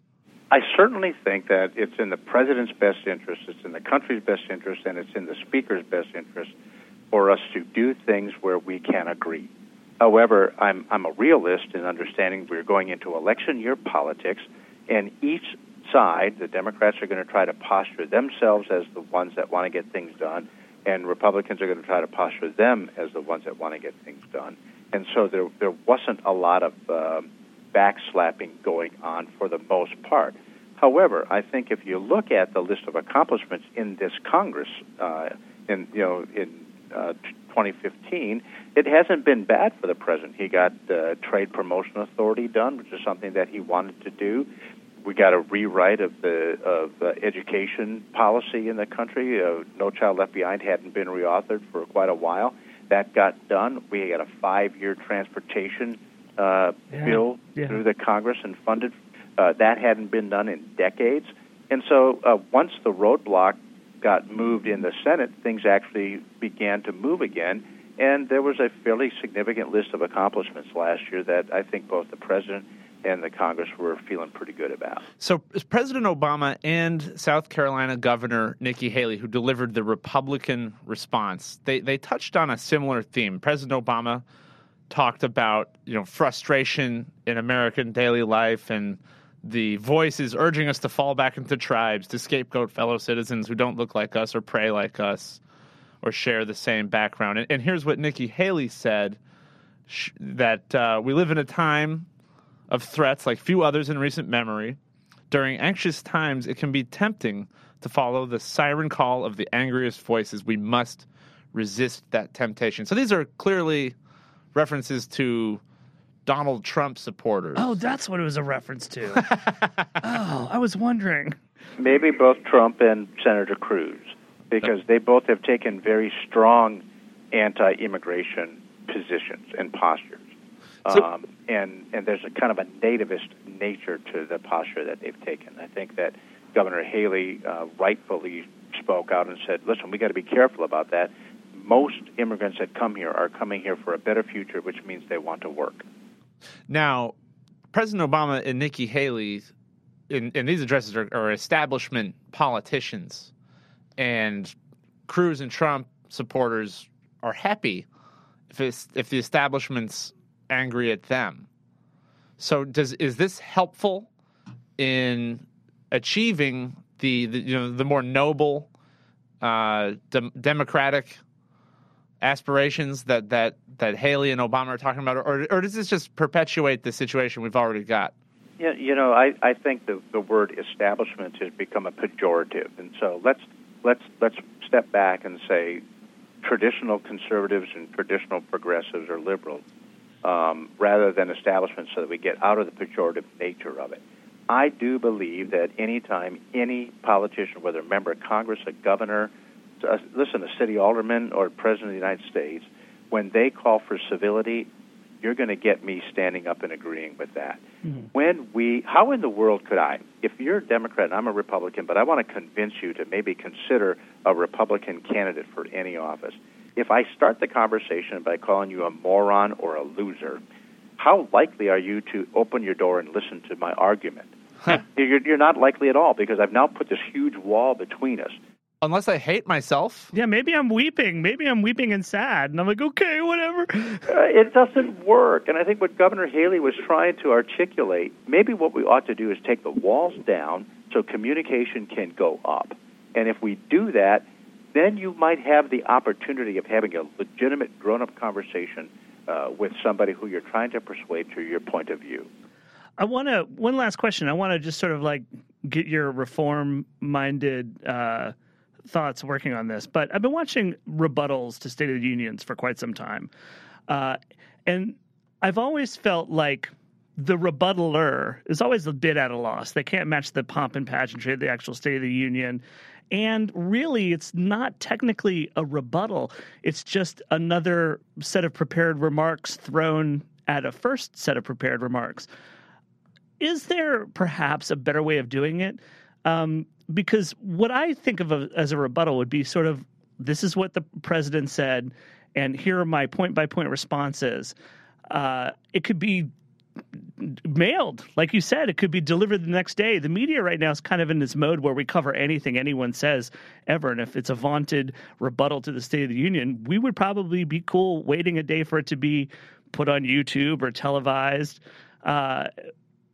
I certainly think that it's in the president's best interest, it's in the country's best interest, and it's in the speaker's best interest for us to do things where we can agree. However, I'm, I'm a realist in understanding we're going into election year politics, and each side, the Democrats are going to try to posture themselves as the ones that want to get things done, and Republicans are going to try to posture them as the ones that want to get things done. And so there, there wasn't a lot of. Uh, backslapping going on for the most part. However, I think if you look at the list of accomplishments in this Congress, uh, in you know in uh, 2015, it hasn't been bad for the president. He got uh, Trade Promotion Authority done, which is something that he wanted to do. We got a rewrite of the of uh, education policy in the country. Uh, no Child Left Behind hadn't been reauthored for quite a while. That got done. We got a five-year transportation uh, Yeah. bill Yeah. through the Congress and funded. Uh, that hadn't been done in decades. And so uh, once the roadblock got moved in the Senate, things actually began to move again. And there was a fairly significant list of accomplishments last year that I think both the president and the Congress were feeling pretty good about. So, President Obama and South Carolina Governor Nikki Haley, who delivered the Republican response, they they touched on a similar theme. President Obama talked about you know frustration in American daily life and the voices urging us to fall back into tribes, to scapegoat fellow citizens who don't look like us or pray like us or share the same background. And, and here's what Nikki Haley said: that uh, we live in a time of threats like few others in recent memory. During anxious times, it can be tempting to follow the siren call of the angriest voices. We must resist that temptation. So these are clearly references to Donald Trump supporters. Oh, that's what it was a reference to. <laughs> oh, I was wondering. Maybe both Trump and Senator Cruz, because they both have taken very strong anti-immigration positions and postures. So- um, and and there's a kind of a nativist nature to the posture that they've taken. I think that Governor Haley uh, rightfully spoke out and said, "Listen, we got to be careful about that. Most immigrants that come here are coming here for a better future, which means they want to work." Now, President Obama and Nikki Haley, in, in these addresses, are, are establishment politicians, and Cruz and Trump supporters are happy if it's, if the establishment's angry at them. So, does is this helpful in achieving the, the you know the more noble, uh, dem- democratic aspirations that that that Haley and Obama are talking about, or or does this just perpetuate the situation we've already got? Yeah, you know, I, I think the, the word establishment has become a pejorative, and so let's let's let's step back and say traditional conservatives and traditional progressives or liberals, um, rather than establishment, so that we get out of the pejorative nature of it. I do believe that anytime any politician, whether a member of Congress, a governor, uh, listen, a city alderman or president of the United States, when they call for civility, you're going to get me standing up and agreeing with that. When we, how in the world could I, if you're a Democrat and I'm a Republican, but I want to convince you to maybe consider a Republican candidate for any office, if I start the conversation by calling you a moron or a loser, how likely are you to open your door and listen to my argument? <laughs> you're, you're not likely at all because I've now put this huge wall between us. Unless I hate myself. Yeah, maybe I'm weeping. Maybe I'm weeping and sad. And I'm like, okay, whatever. Uh, it doesn't work. And I think what Governor Haley was trying to articulate, maybe what we ought to do is take the walls down so communication can go up. And if we do that, then you might have the opportunity of having a legitimate grown up conversation uh, with somebody who you're trying to persuade to your point of view. I want to, one last question. I want to just sort of like get your reform minded uh, thoughts working on this. But I've been watching rebuttals to State of the Unions for quite some time. Uh, and I've always felt like the rebuttaler is always a bit at a loss. They can't match the pomp and pageantry of the actual State of the Union. And really, it's not technically a rebuttal. It's just another set of prepared remarks thrown at a first set of prepared remarks. Is there perhaps a better way of doing it? Um, because what I think of a, as a rebuttal would be sort of this is what the president said, and here are my point by point responses. Uh, it could be mailed, like you said, it could be delivered the next day. The media right now is kind of in this mode where we cover anything anyone says ever. And if it's a vaunted rebuttal to the State of the Union, we would probably be cool waiting a day for it to be put on YouTube or televised. Uh,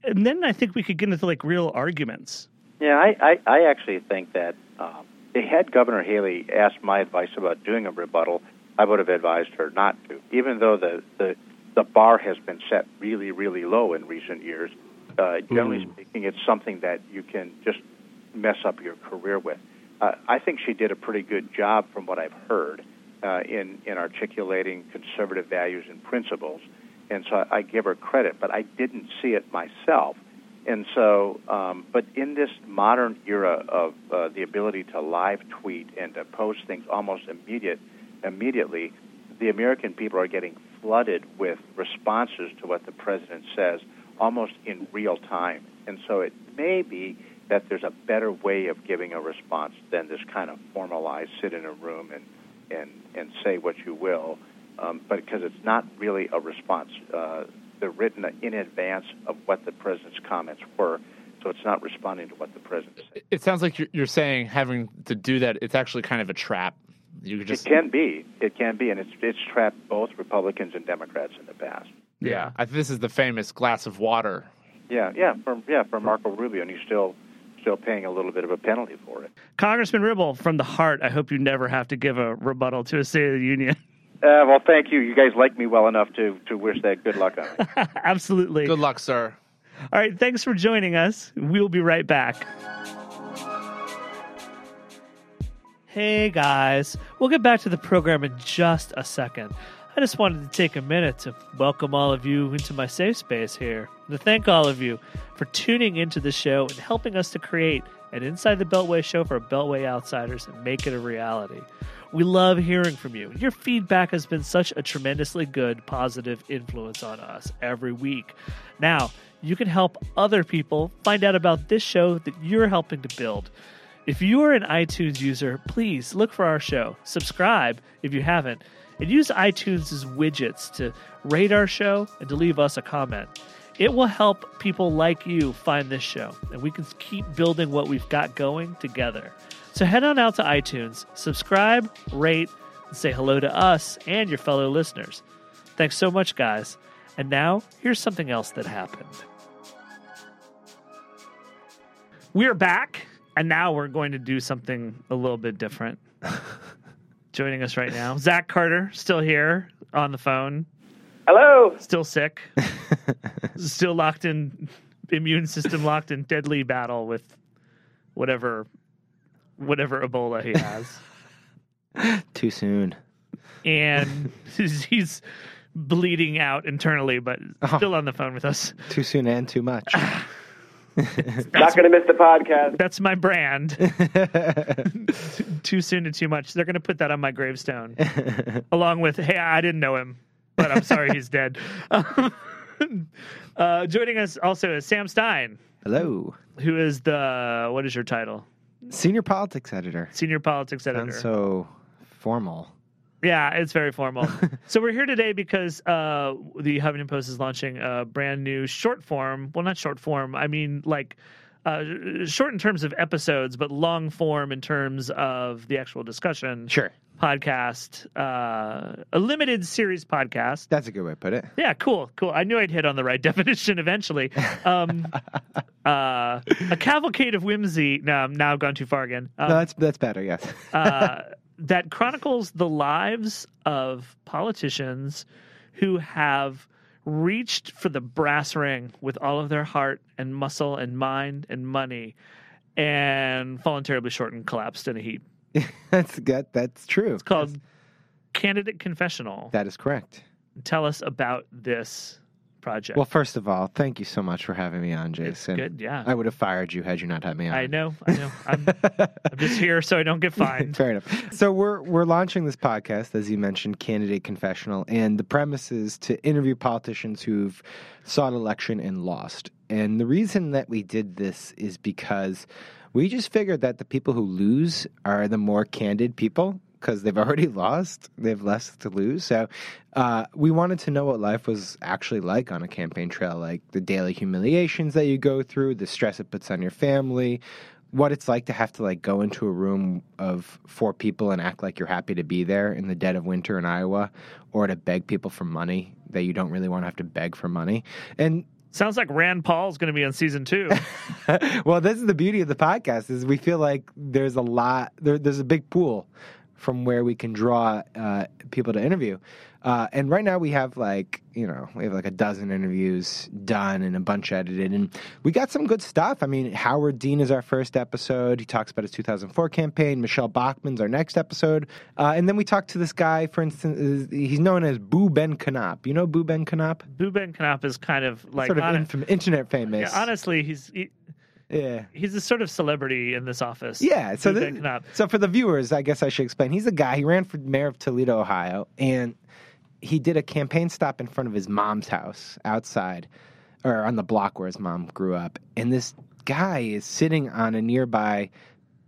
and then I think we could get into like real arguments. Yeah, I, I, I actually think that um, had Governor Haley asked my advice about doing a rebuttal, I would have advised her not to. Even though the, the, the bar has been set really, really low in recent years, uh, generally speaking, it's something that you can just mess up your career with. Uh, I think she did a pretty good job from what I've heard. uh, in in articulating conservative values and principles, and so I, I give her credit. But I didn't see it myself, and so. Um, but in this modern era of uh, the ability to live tweet and to post things almost immediate immediately, the American people are getting flooded with responses to what the president says almost in real time. And so it may be that there's a better way of giving a response than this kind of formalized sit in a room and and and say what you will, um, but because it's not really a response. Uh, they're written in advance of what the president's comments were, so it's not responding to what the president said. It sounds like you're, you're saying having to do that. It's actually kind of a trap. You could just It can be, it can be, and it's it's trapped both Republicans and Democrats in the past. yeah. I, this is the famous glass of water. Yeah, yeah, for yeah for Marco Rubio, and he's still still paying a little bit of a penalty for it. Congressman Ribble, from the heart, I hope you never have to give a rebuttal to a State of the Union. <laughs> Uh, well, thank you. You guys like me well enough to to wish that good luck on it. <laughs> Absolutely. Good luck, sir. All right, thanks for joining us. We'll be right back. Hey guys, we'll get back to the program in just a second. I just wanted to take a minute to welcome all of you into my safe space here, and to thank all of you for tuning into the show and helping us to create an Inside the Beltway show for Beltway outsiders and make it a reality. We love hearing from you. Your feedback has been such a tremendously good, positive influence on us every week. Now, you can help other people find out about this show that you're helping to build. If you are an iTunes user, please look for our show, subscribe if you haven't, and use iTunes' widgets to rate our show and to leave us a comment. It will help people like you find this show, and we can keep building what we've got going together. So head on out to iTunes, subscribe, rate, and say hello to us and your fellow listeners. Thanks so much, guys. And now, here's something else that happened. We're back, and now we're going to do something a little bit different. <laughs> Joining us right now, Zach Carter, still here on the phone, Hello. still sick, <laughs> still locked in immune system locked in deadly battle with whatever whatever Ebola he has. <laughs> Too soon. and he's, he's bleeding out internally, but Oh. still on the phone with us. Too soon and too much. <laughs> Not going to miss the podcast. That's my brand. <laughs> too soon and too much. They're going to put that on my gravestone, <laughs> along with "Hey, I didn't know him, but I'm sorry he's dead." uh, joining us also is Sam Stein, Hello. who is the what is your title? Senior politics editor. Senior politics editor. Sounds so formal. Yeah, it's very formal. <laughs> so we're here today because uh, the Huffington Post is launching a brand new short form. Well, not short form. I mean, like uh, short in terms of episodes, but long form in terms of the actual discussion. Sure. Podcast, uh, a limited series podcast. That's a good way to put it. Yeah, cool, cool. I knew I'd hit on the right <laughs> definition eventually. Um, <laughs> uh, a cavalcade of whimsy. No, now gone too far again. Um, no, that's that's better. Yes. uh, that chronicles the lives of politicians who have reached for the brass ring with all of their heart and muscle and mind and money and fallen terribly short and collapsed in a heap. <laughs> that's that, That's true. It's called Candidate Confessional. That is correct. Tell us about this project. Well, first of all, thank you so much for having me on, Jason. good, yeah. I would have fired you had you not had me on. I know, I know. I'm, I'm just <laughs> here so I don't get fined. Fair enough. So we're we're launching this podcast, as you mentioned, Candidate Confessional, and the premise is to interview politicians who've sought election and lost. And the reason that we did this is because we just figured that the people who lose are the more candid people because they've already <laughs> lost. They have less to lose. So uh, we wanted to know what life was actually like on a campaign trail, like the daily humiliations that you go through, the stress it puts on your family, what it's like to have to like go into a room of four people and act like you're happy to be there in the dead of winter in Iowa, or to beg people for money that you don't really want to have to beg for money. And Sounds like Rand Paul's going to be on season two. <laughs> well, this is the beauty of the podcast is we feel like there's a lot there, there's a big pool from where we can draw uh, people to interview. Uh, and right now we have like you know we have like a dozen interviews done and a bunch edited, and we got some good stuff. I mean, Howard Dean is our first episode. He talks about his 2004 campaign. Michele Bachmann's our next episode, uh, and then we talked to this guy. For instance, he's known as Boo Ben Konop. You know Boo Ben Konop? Boo Ben Konop is kind of like sort of infam- internet famous. yeah, honestly, he's he, yeah. he's a sort of celebrity in this office. Yeah. So, so for the viewers, I guess I should explain. He's a guy. He ran for mayor of Toledo, Ohio, and he did a campaign stop in front of his mom's house outside, or on the block where his mom grew up. And this guy is sitting on a nearby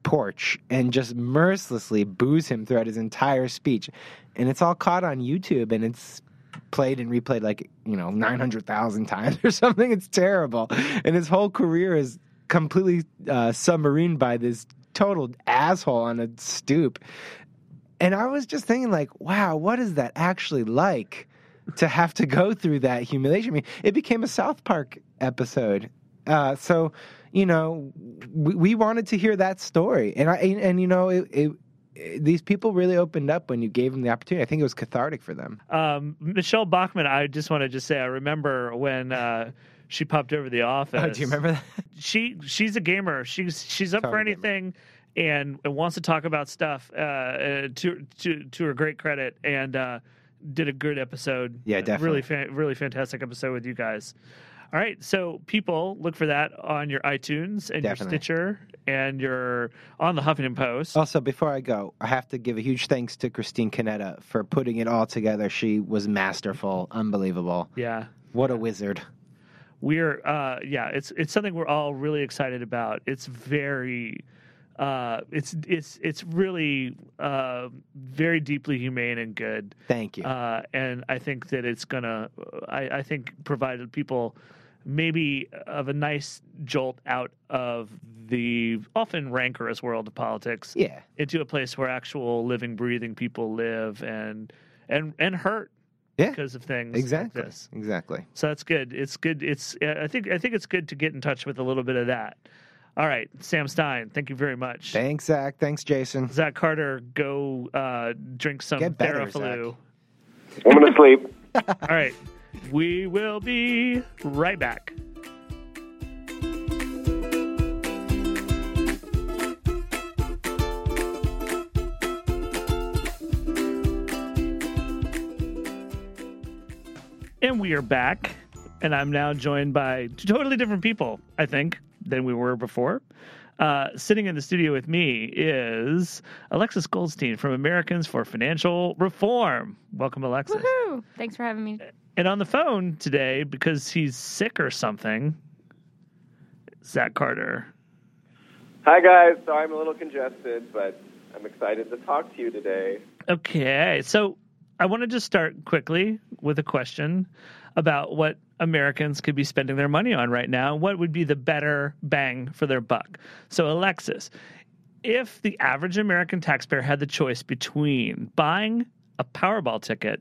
porch and just mercilessly boos him throughout his entire speech. And it's all caught on YouTube, and it's played and replayed like you know 900,000 <laughs> times or something it's terrible and his whole career is completely uh, submarined by this total asshole on a stoop and i was just thinking like wow what is that actually like to have to go through that humiliation i mean it became a south park episode uh, so you know we, we wanted to hear that story and i and, and you know it, it these people really opened up when you gave them the opportunity. I think it was cathartic for them. Um, Michele Bachmann, I just want to just say, I remember when uh, she popped over the office. Oh, do you remember that? She she's a gamer. She's she's up for anything, and, and wants to talk about stuff. Uh, uh, to to to her great credit, and uh, did a good episode. Yeah, definitely. Really, fa- really fantastic episode with you guys. All right, so people look for that on your iTunes and Definitely. your Stitcher and your on the Huffington Post. Also, before I go, I have to give a huge thanks to Christine Conetta for putting it all together. She was masterful, unbelievable. Yeah. What a wizard. We're uh yeah it's it's something we're all really excited about it's very uh it's it's it's really uh very deeply humane and good Thank you. uh and i think that it's gonna i i think provided people maybe of a nice jolt out of the often rancorous world of politics Yeah. into a place where actual living breathing people live and and and hurt Yeah. because of things Exactly. like this Exactly. so that's good. It's good. It's I think I think it's good to get in touch with a little bit of that. All right, Sam Stein, thank you very much. Thanks, Zach. Thanks, Jason. Zach Carter, go uh, drink some Get better, Theraflu. I'm gonna sleep. <laughs> All right, we will be right back. And we are back, and I'm now joined by two totally different people, I think, than we were before. Uh, sitting in the studio with me is Alexis Goldstein from Americans for Financial Reform. Welcome, Alexis. Woohoo! Thanks for having me. And on the phone today, because he's sick or something, Zach Carter. Hi guys. Sorry I'm a little congested, but I'm excited to talk to you today. Okay, so I want to just start quickly with a question about what Americans could be spending their money on right now. What would be the better bang for their buck? So, Alexis, if the average American taxpayer had the choice between buying a Powerball ticket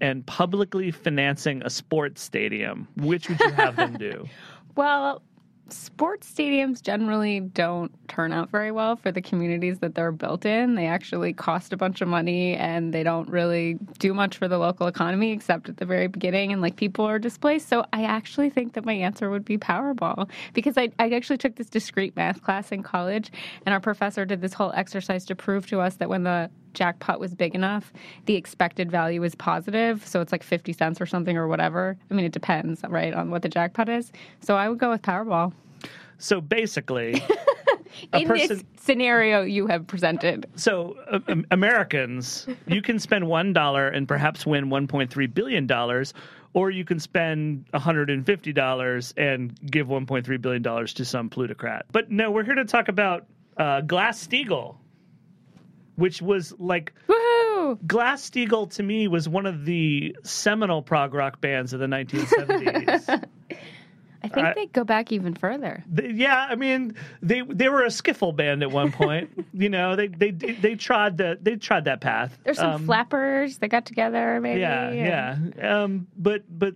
and publicly financing a sports stadium, which would you have them do? <laughs> Well, sports stadiums generally don't turn out very well for the communities that they're built in. They actually cost a bunch of money and they don't really do much for the local economy except at the very beginning and like people are displaced. So I actually think that my answer would be Powerball because I, I actually took this discrete math class in college and our professor did this whole exercise to prove to us that when the jackpot was big enough, the expected value is positive. So it's like 50 cents or something or whatever. I mean, it depends, right, on what the jackpot is. So I would go with Powerball. So basically, <laughs> In person. this scenario you have presented. So, uh, um, Americans, you can spend one dollar and perhaps win 1.3 billion dollars, or you can spend 150 dollars and give 1.3 billion dollars to some plutocrat. But no, we're here to talk about uh, Glass Steagall, which was like Woohoo! Glass Steagall to me was one of the seminal prog rock bands of the 1970s. <laughs> I think I- they go back even further. They- yeah, I mean, they they were a skiffle band at one point. <laughs> you know, they they they trod the they trod that path. There's some Um, flappers that got together, maybe. Yeah, and- yeah. Um, but but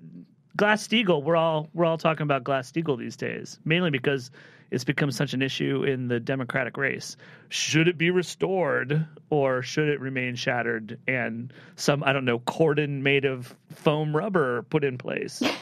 Glass Steagall, we're all we're all talking about Glass Steagall these days, mainly because it's become such an issue in the Democratic race. Should it be restored or should it remain shattered and some I don't know cordon made of foam rubber put in place? <laughs>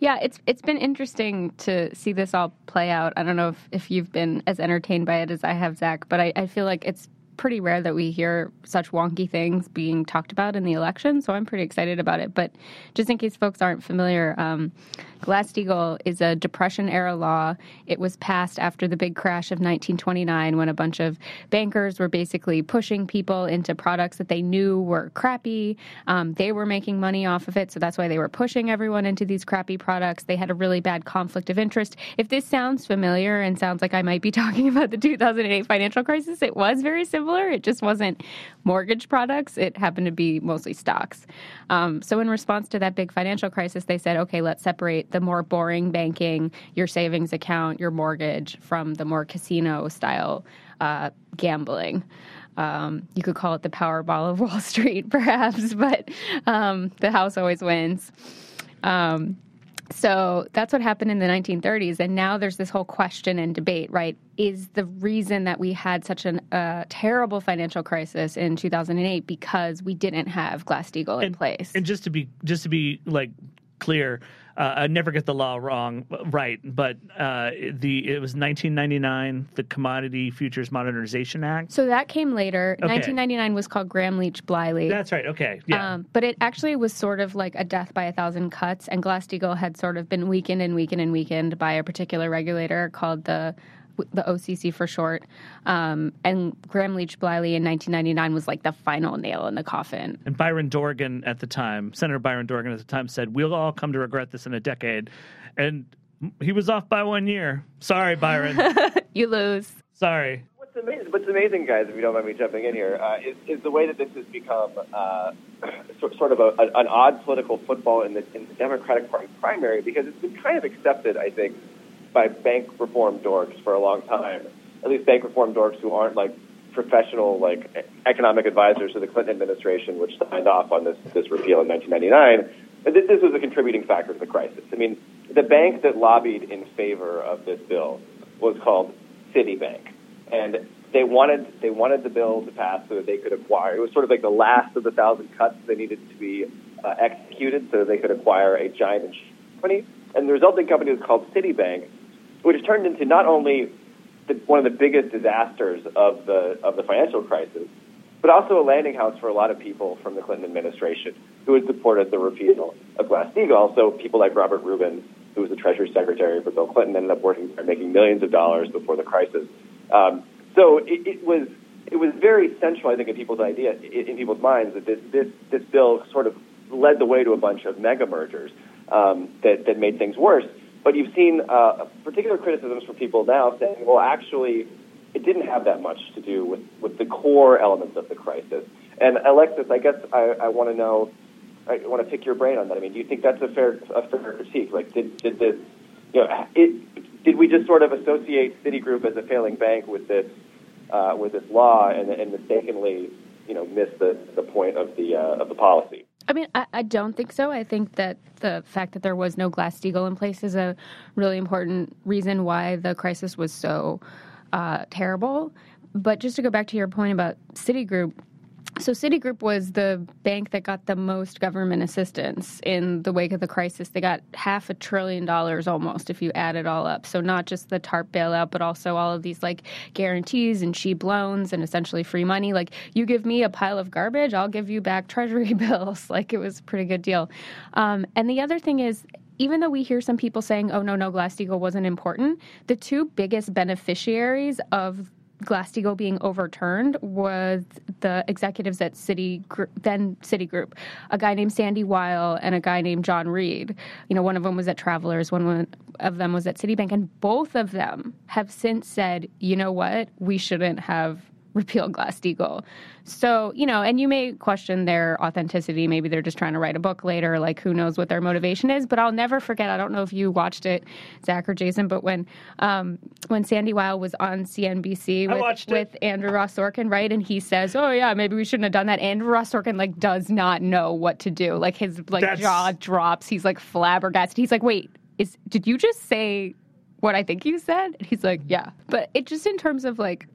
Yeah, it's it's been interesting to see this all play out. I don't know if, if you've been as entertained by it as I have, Zach, but I, I feel like it's pretty rare that we hear such wonky things being talked about in the election. So I'm pretty excited about it. But just in case folks aren't familiar, um, Glass Steagall is a Depression era law. It was passed after the big crash of 1929 when a bunch of bankers were basically pushing people into products that they knew were crappy. Um, they were making money off of it. So that's why they were pushing everyone into these crappy products. They had a really bad conflict of interest. If this sounds familiar and sounds like I might be <laughs> talking about the 2008 financial crisis, it was very similar. It just wasn't mortgage products, it happened to be mostly stocks. Um, so, in response to that big financial crisis, they said, okay, let's separate the more boring banking, your savings account, your mortgage, from the more casino style uh, gambling. Um, you could call it the Powerball of Wall <laughs> Street, perhaps, but um, the house always wins. Um, so that's what happened in the 1930s. And now there's this whole question and debate, right? Is the reason that we had such a uh, terrible financial crisis in 2008 because we didn't have Glass Steagall in place? And just to be just to be like clear, uh, I never get the law wrong, right? But uh, the it was 1999, the Commodity Futures Modernization Act. So that came later. Okay. 1999 was called Gramm Leach Bliley. That's right. Okay. Yeah. Um, but it actually was sort of like a death by a thousand cuts, and Glass Steagall had sort of been weakened and weakened and weakened by a particular regulator called the the OCC for short. Um, and Gramm Leach Bliley in 1999 was like the final nail in the coffin. And Byron Dorgan at the time, Senator Byron Dorgan at the time said, "We'll all come to regret this in a decade," and he was off by one year. Sorry, Byron. <laughs> you lose. Sorry. What's amazing, what's amazing, guys, if you don't mind me jumping in here, uh, is, is the way that this has become uh, sort, sort of a, a, an odd political football in the, in the Democratic Party primary because it's been kind of accepted, I think, by bank reform dorks for a long time. At least bank reform dorks who aren't like professional like economic advisors to the Clinton administration, which signed off on this this repeal in 1999. This, was a contributing factor to the crisis. I mean, the bank that lobbied in favor of this bill was called Citibank, and they wanted they wanted the bill to pass so that they could acquire. It was sort of like the last of the thousand cuts that needed to be uh, executed so that they could acquire a giant company. And the resulting company was called Citibank, which turned into not only the, one of the biggest disasters of the of the financial crisis, but also a landing house for a lot of people from the Clinton administration who had supported the repeal of Glass-Steagall. So people like Robert Rubin, who was the Treasury Secretary for Bill Clinton, ended up working making millions of dollars before the crisis. Um, so it, it was it was very central, I think, in people's idea in people's minds that this this this bill sort of led the way to a bunch of mega mergers um, that that made things worse. But you've seen uh, particular criticisms from people now saying, well, actually, it didn't have that much to do with, with the core elements of the crisis. And Alexis, I guess I, I want to know, I want to pick your brain on that. I mean, do you think that's a fair a fair critique? Like, did did this, you know, it, did we just sort of associate Citigroup as a failing bank with this uh, with this law and, and mistakenly, you know, miss the, the point of the uh, of the policy? I mean, I, I don't think so. I think that the fact that there was no Glass Steagall in place is a really important reason why the crisis was so uh, terrible. But just to go back to your point about Citigroup, so Citigroup was the bank that got the most government assistance in the wake of the crisis. They got half a trillion dollars almost if you add it all up. So not just the TARP bailout, but also all of these like guarantees and cheap loans and essentially free money. Like you give me a pile of garbage, I'll give you back <laughs> treasury bills. <laughs> Like it was a pretty good deal. Um, and the other thing is even though we hear some people saying, oh, no, no, Glass Steagall wasn't important, the two biggest beneficiaries of Glass Steagall being overturned was the executives at City then Citigroup, a guy named Sandy Weill and a guy named John Reed. You know, one of them was at Travelers, one of them was at Citibank, and both of them have since said, you know what, we shouldn't have repeal Glass Steagall. So, you know, and you may question their authenticity. Maybe they're just trying to write a book later. Like, who knows what their motivation is? But I'll never forget. I don't know if you watched it, Zach or Jason, but when um, when Sandy Weill was on CNBC with, with Andrew Ross Sorkin, right? And he says, "Oh yeah, maybe we shouldn't have done that." Andrew Ross Sorkin like does not know what to do. Like his like That's- jaw drops. He's like flabbergasted. He's like, "Wait, is did you just say what I think you said?" And he's like, "Yeah." But it just in terms of like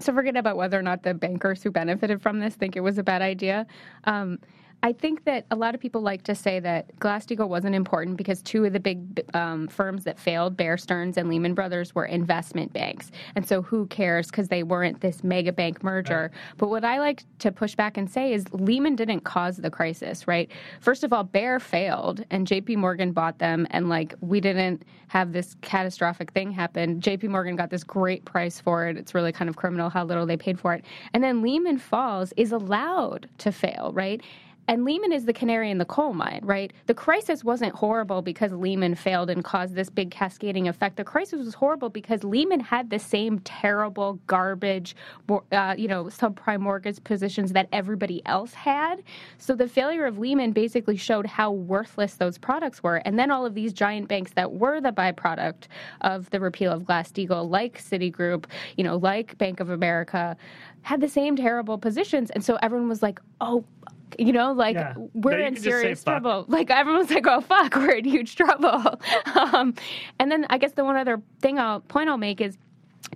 so forget about whether or not the bankers who benefited from this think it was a bad idea. Um, I think that a lot of people like to say that Glass-Steagall wasn't important because two of the big um, firms that failed, Bear Stearns and Lehman Brothers, were investment banks, and so who cares because they weren't this mega bank merger. But what I like to push back and say is Lehman didn't cause the crisis, right? First of all, Bear failed, and J.P. Morgan bought them, and like we didn't have this catastrophic thing happen. J.P. Morgan got this great price for it. It's really kind of criminal how little they paid for it. And then Lehman Falls is allowed to fail, right? And Lehman is the canary in the coal mine, right? The crisis wasn't horrible because Lehman failed and caused this big cascading effect. The crisis was horrible because Lehman had the same terrible garbage, uh, you know, subprime mortgage positions that everybody else had. So the failure of Lehman basically showed how worthless those products were. And then all of these giant banks that were the byproduct of the repeal of Glass-Steagall, like Citigroup, you know, like Bank of America, had the same terrible positions. And so everyone was like, oh, you know, like Yeah. we're No, in can just say serious trouble. <laughs> Like everyone's like, "Oh fuck, we're in huge <laughs> trouble." <laughs> um, and then I guess the one other thing I'll point I'll make is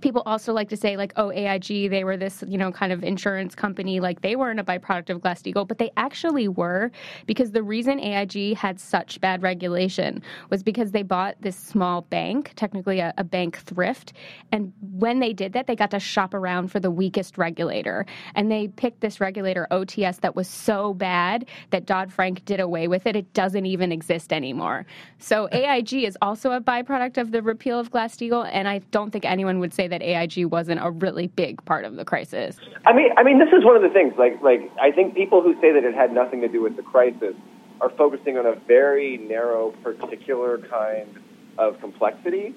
people also like to say like oh AIG they were this you know kind of insurance company. Like they weren't a byproduct of Glass-Steagall but they actually were because the reason AIG had such bad regulation was because they bought this small bank technically a, a bank thrift and when they did that they got to shop around for the weakest regulator. And they picked this regulator OTS that was so bad that Dodd-Frank did away with it. It doesn't even exist anymore. So AIG is also a byproduct of the repeal of Glass-Steagall and I don't think anyone would say that AIG wasn't a really big part of the crisis. I mean, I mean, this is one of the things. Like, like I think people who say that it had nothing to do with the crisis are focusing on a very narrow, particular kind of complexity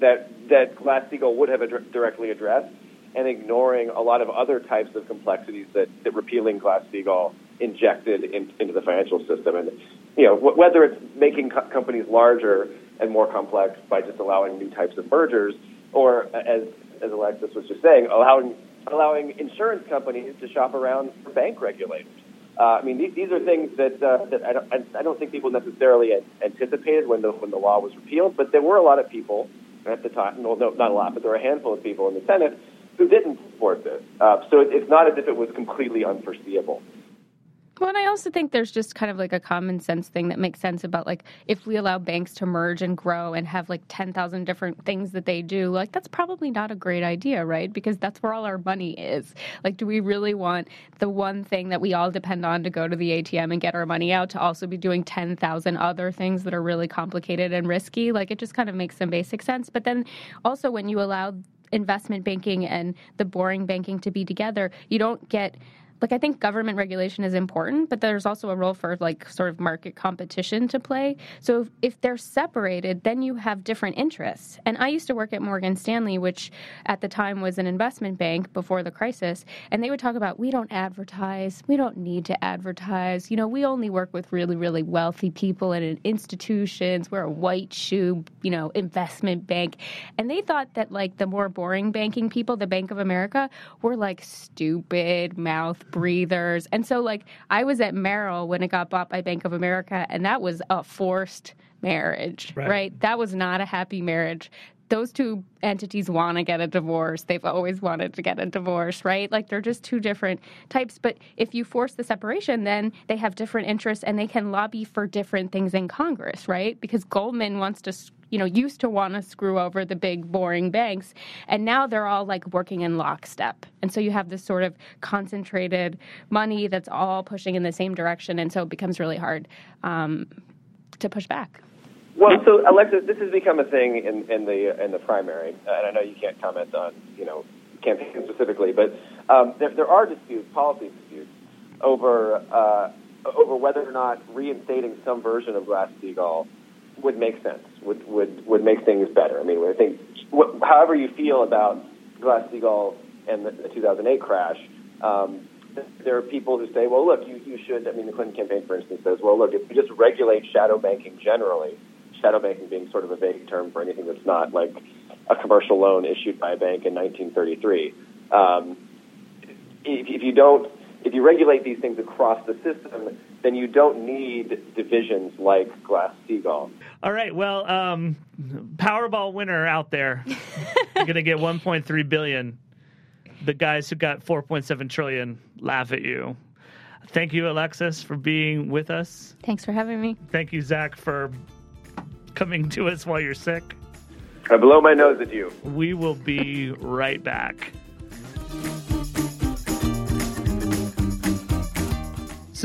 that that Glass-Steagall would have ad- directly addressed, and ignoring a lot of other types of complexities that, that repealing Glass-Steagall injected in, into the financial system. And you know, wh- whether it's making co- companies larger and more complex by just allowing new types of mergers, or as as Alexis was just saying, allowing allowing insurance companies to shop around for bank regulators. Uh, I mean, these, these are things that uh, that I don't, I, I don't think people necessarily an- anticipated when the when the law was repealed. But there were a lot of people at the time. No, no, not a lot, but there were a handful of people in the Senate who didn't support this. Uh, so it, it's not as if it was completely unforeseeable. Well, and I also think there's just kind of like a common sense thing that makes sense about like if we allow banks to merge and grow and have like 10,000 different things that they do, like that's probably not a great idea, right? Because that's where all our money is. Like, do we really want the one thing that we all depend on to go to the ATM and get our money out to also be doing 10,000 other things that are really complicated and risky? Like, it just kind of makes some basic sense. But then also, when you allow investment banking and the boring banking to be together, you don't get like I think government regulation is important, but there's also a role for like sort of market competition to play. So if, if they're separated, then you have different interests. And I used to work at Morgan Stanley, which at the time was an investment bank before the crisis, and they would talk about we don't advertise, we don't need to advertise. You know, we only work with really really wealthy people and in institutions. We're a white shoe, you know, investment bank. And they thought that like the more boring banking people, the Bank of America, were like stupid mouth breathers. And so like I was at Merrill when it got bought by Bank of America and that was a forced marriage, Right. right? That was not a happy marriage. Those two entities want to get a divorce. They've always wanted to get a divorce, right? Like they're just two different types. But if you force the separation, then they have different interests and they can lobby for different things in Congress, right? Because Goldman wants to, you know, used to want to screw over the big boring banks, and now they're all like working in lockstep. And so you have this sort of concentrated money that's all pushing in the same direction, and so it becomes really hard um, to push back. Well, so Alexis, this has become a thing in, in the in the primary, and I know you can't comment on you know campaigns specifically, but um, there, there are disputes, policy disputes, over uh, over whether or not reinstating some version of Glass-Steagall would make sense, would would would make things better. I mean, I think wh- however you feel about Glass-Steagall and the, the 2008 crash. Um, there are people who say, well, look, you, you should, I mean, the Clinton campaign, for instance, says, well, look, if you just regulate shadow banking generally, shadow banking being sort of a vague term for anything that's not like a commercial loan issued by a bank in 1933. Um, if, if you don't, if you regulate these things across the system, then you don't need divisions like Glass Steagall. All right. Well, um, Powerball winner out there, you're gonna get 1.3 billion. The guys who got 4.7 trillion laugh at you. Thank you, Alexis, for being with us. Thanks for having me. Thank you, Zach, for coming to us while you're sick. I blow my nose at you. We will be right back.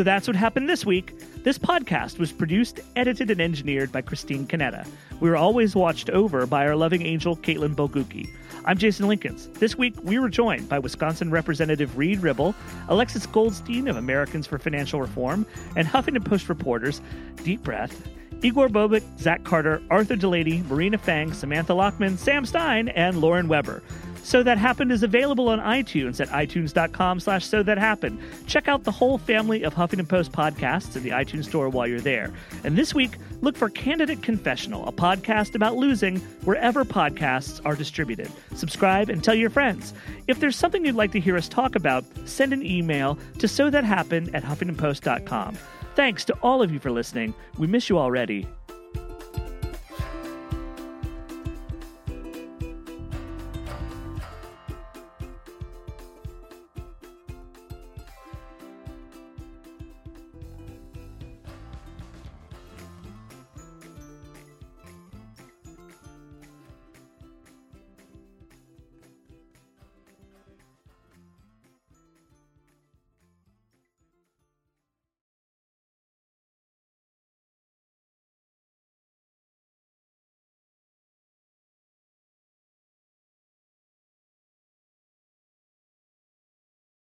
So that's what happened this week. This podcast was produced, edited, and engineered by Christine Conetta. We were always watched over by our loving angel, Caitlin Boguki. I'm Jason Linkins. This week, we were joined by Wisconsin Representative Reid Ribble, Alexis Goldstein of Americans for Financial Reform, and Huffington Post reporters Deep Breath, Igor Bobic, Zach Carter, Arthur Delaney, Marina Fang, Samantha Lachman, Sam Stein, and Lauren Weber. So That Happened is available on iTunes at itunes.com slash so that happened. Check out the whole family of Huffington Post podcasts in the iTunes store while you're there. And this week, look for Candidate Confessional, a podcast about losing wherever podcasts are distributed. Subscribe and tell your friends. If there's something you'd like to hear us talk about, send an email to so that happened at huffingtonpost.com. Thanks to all of you for listening. We miss you already,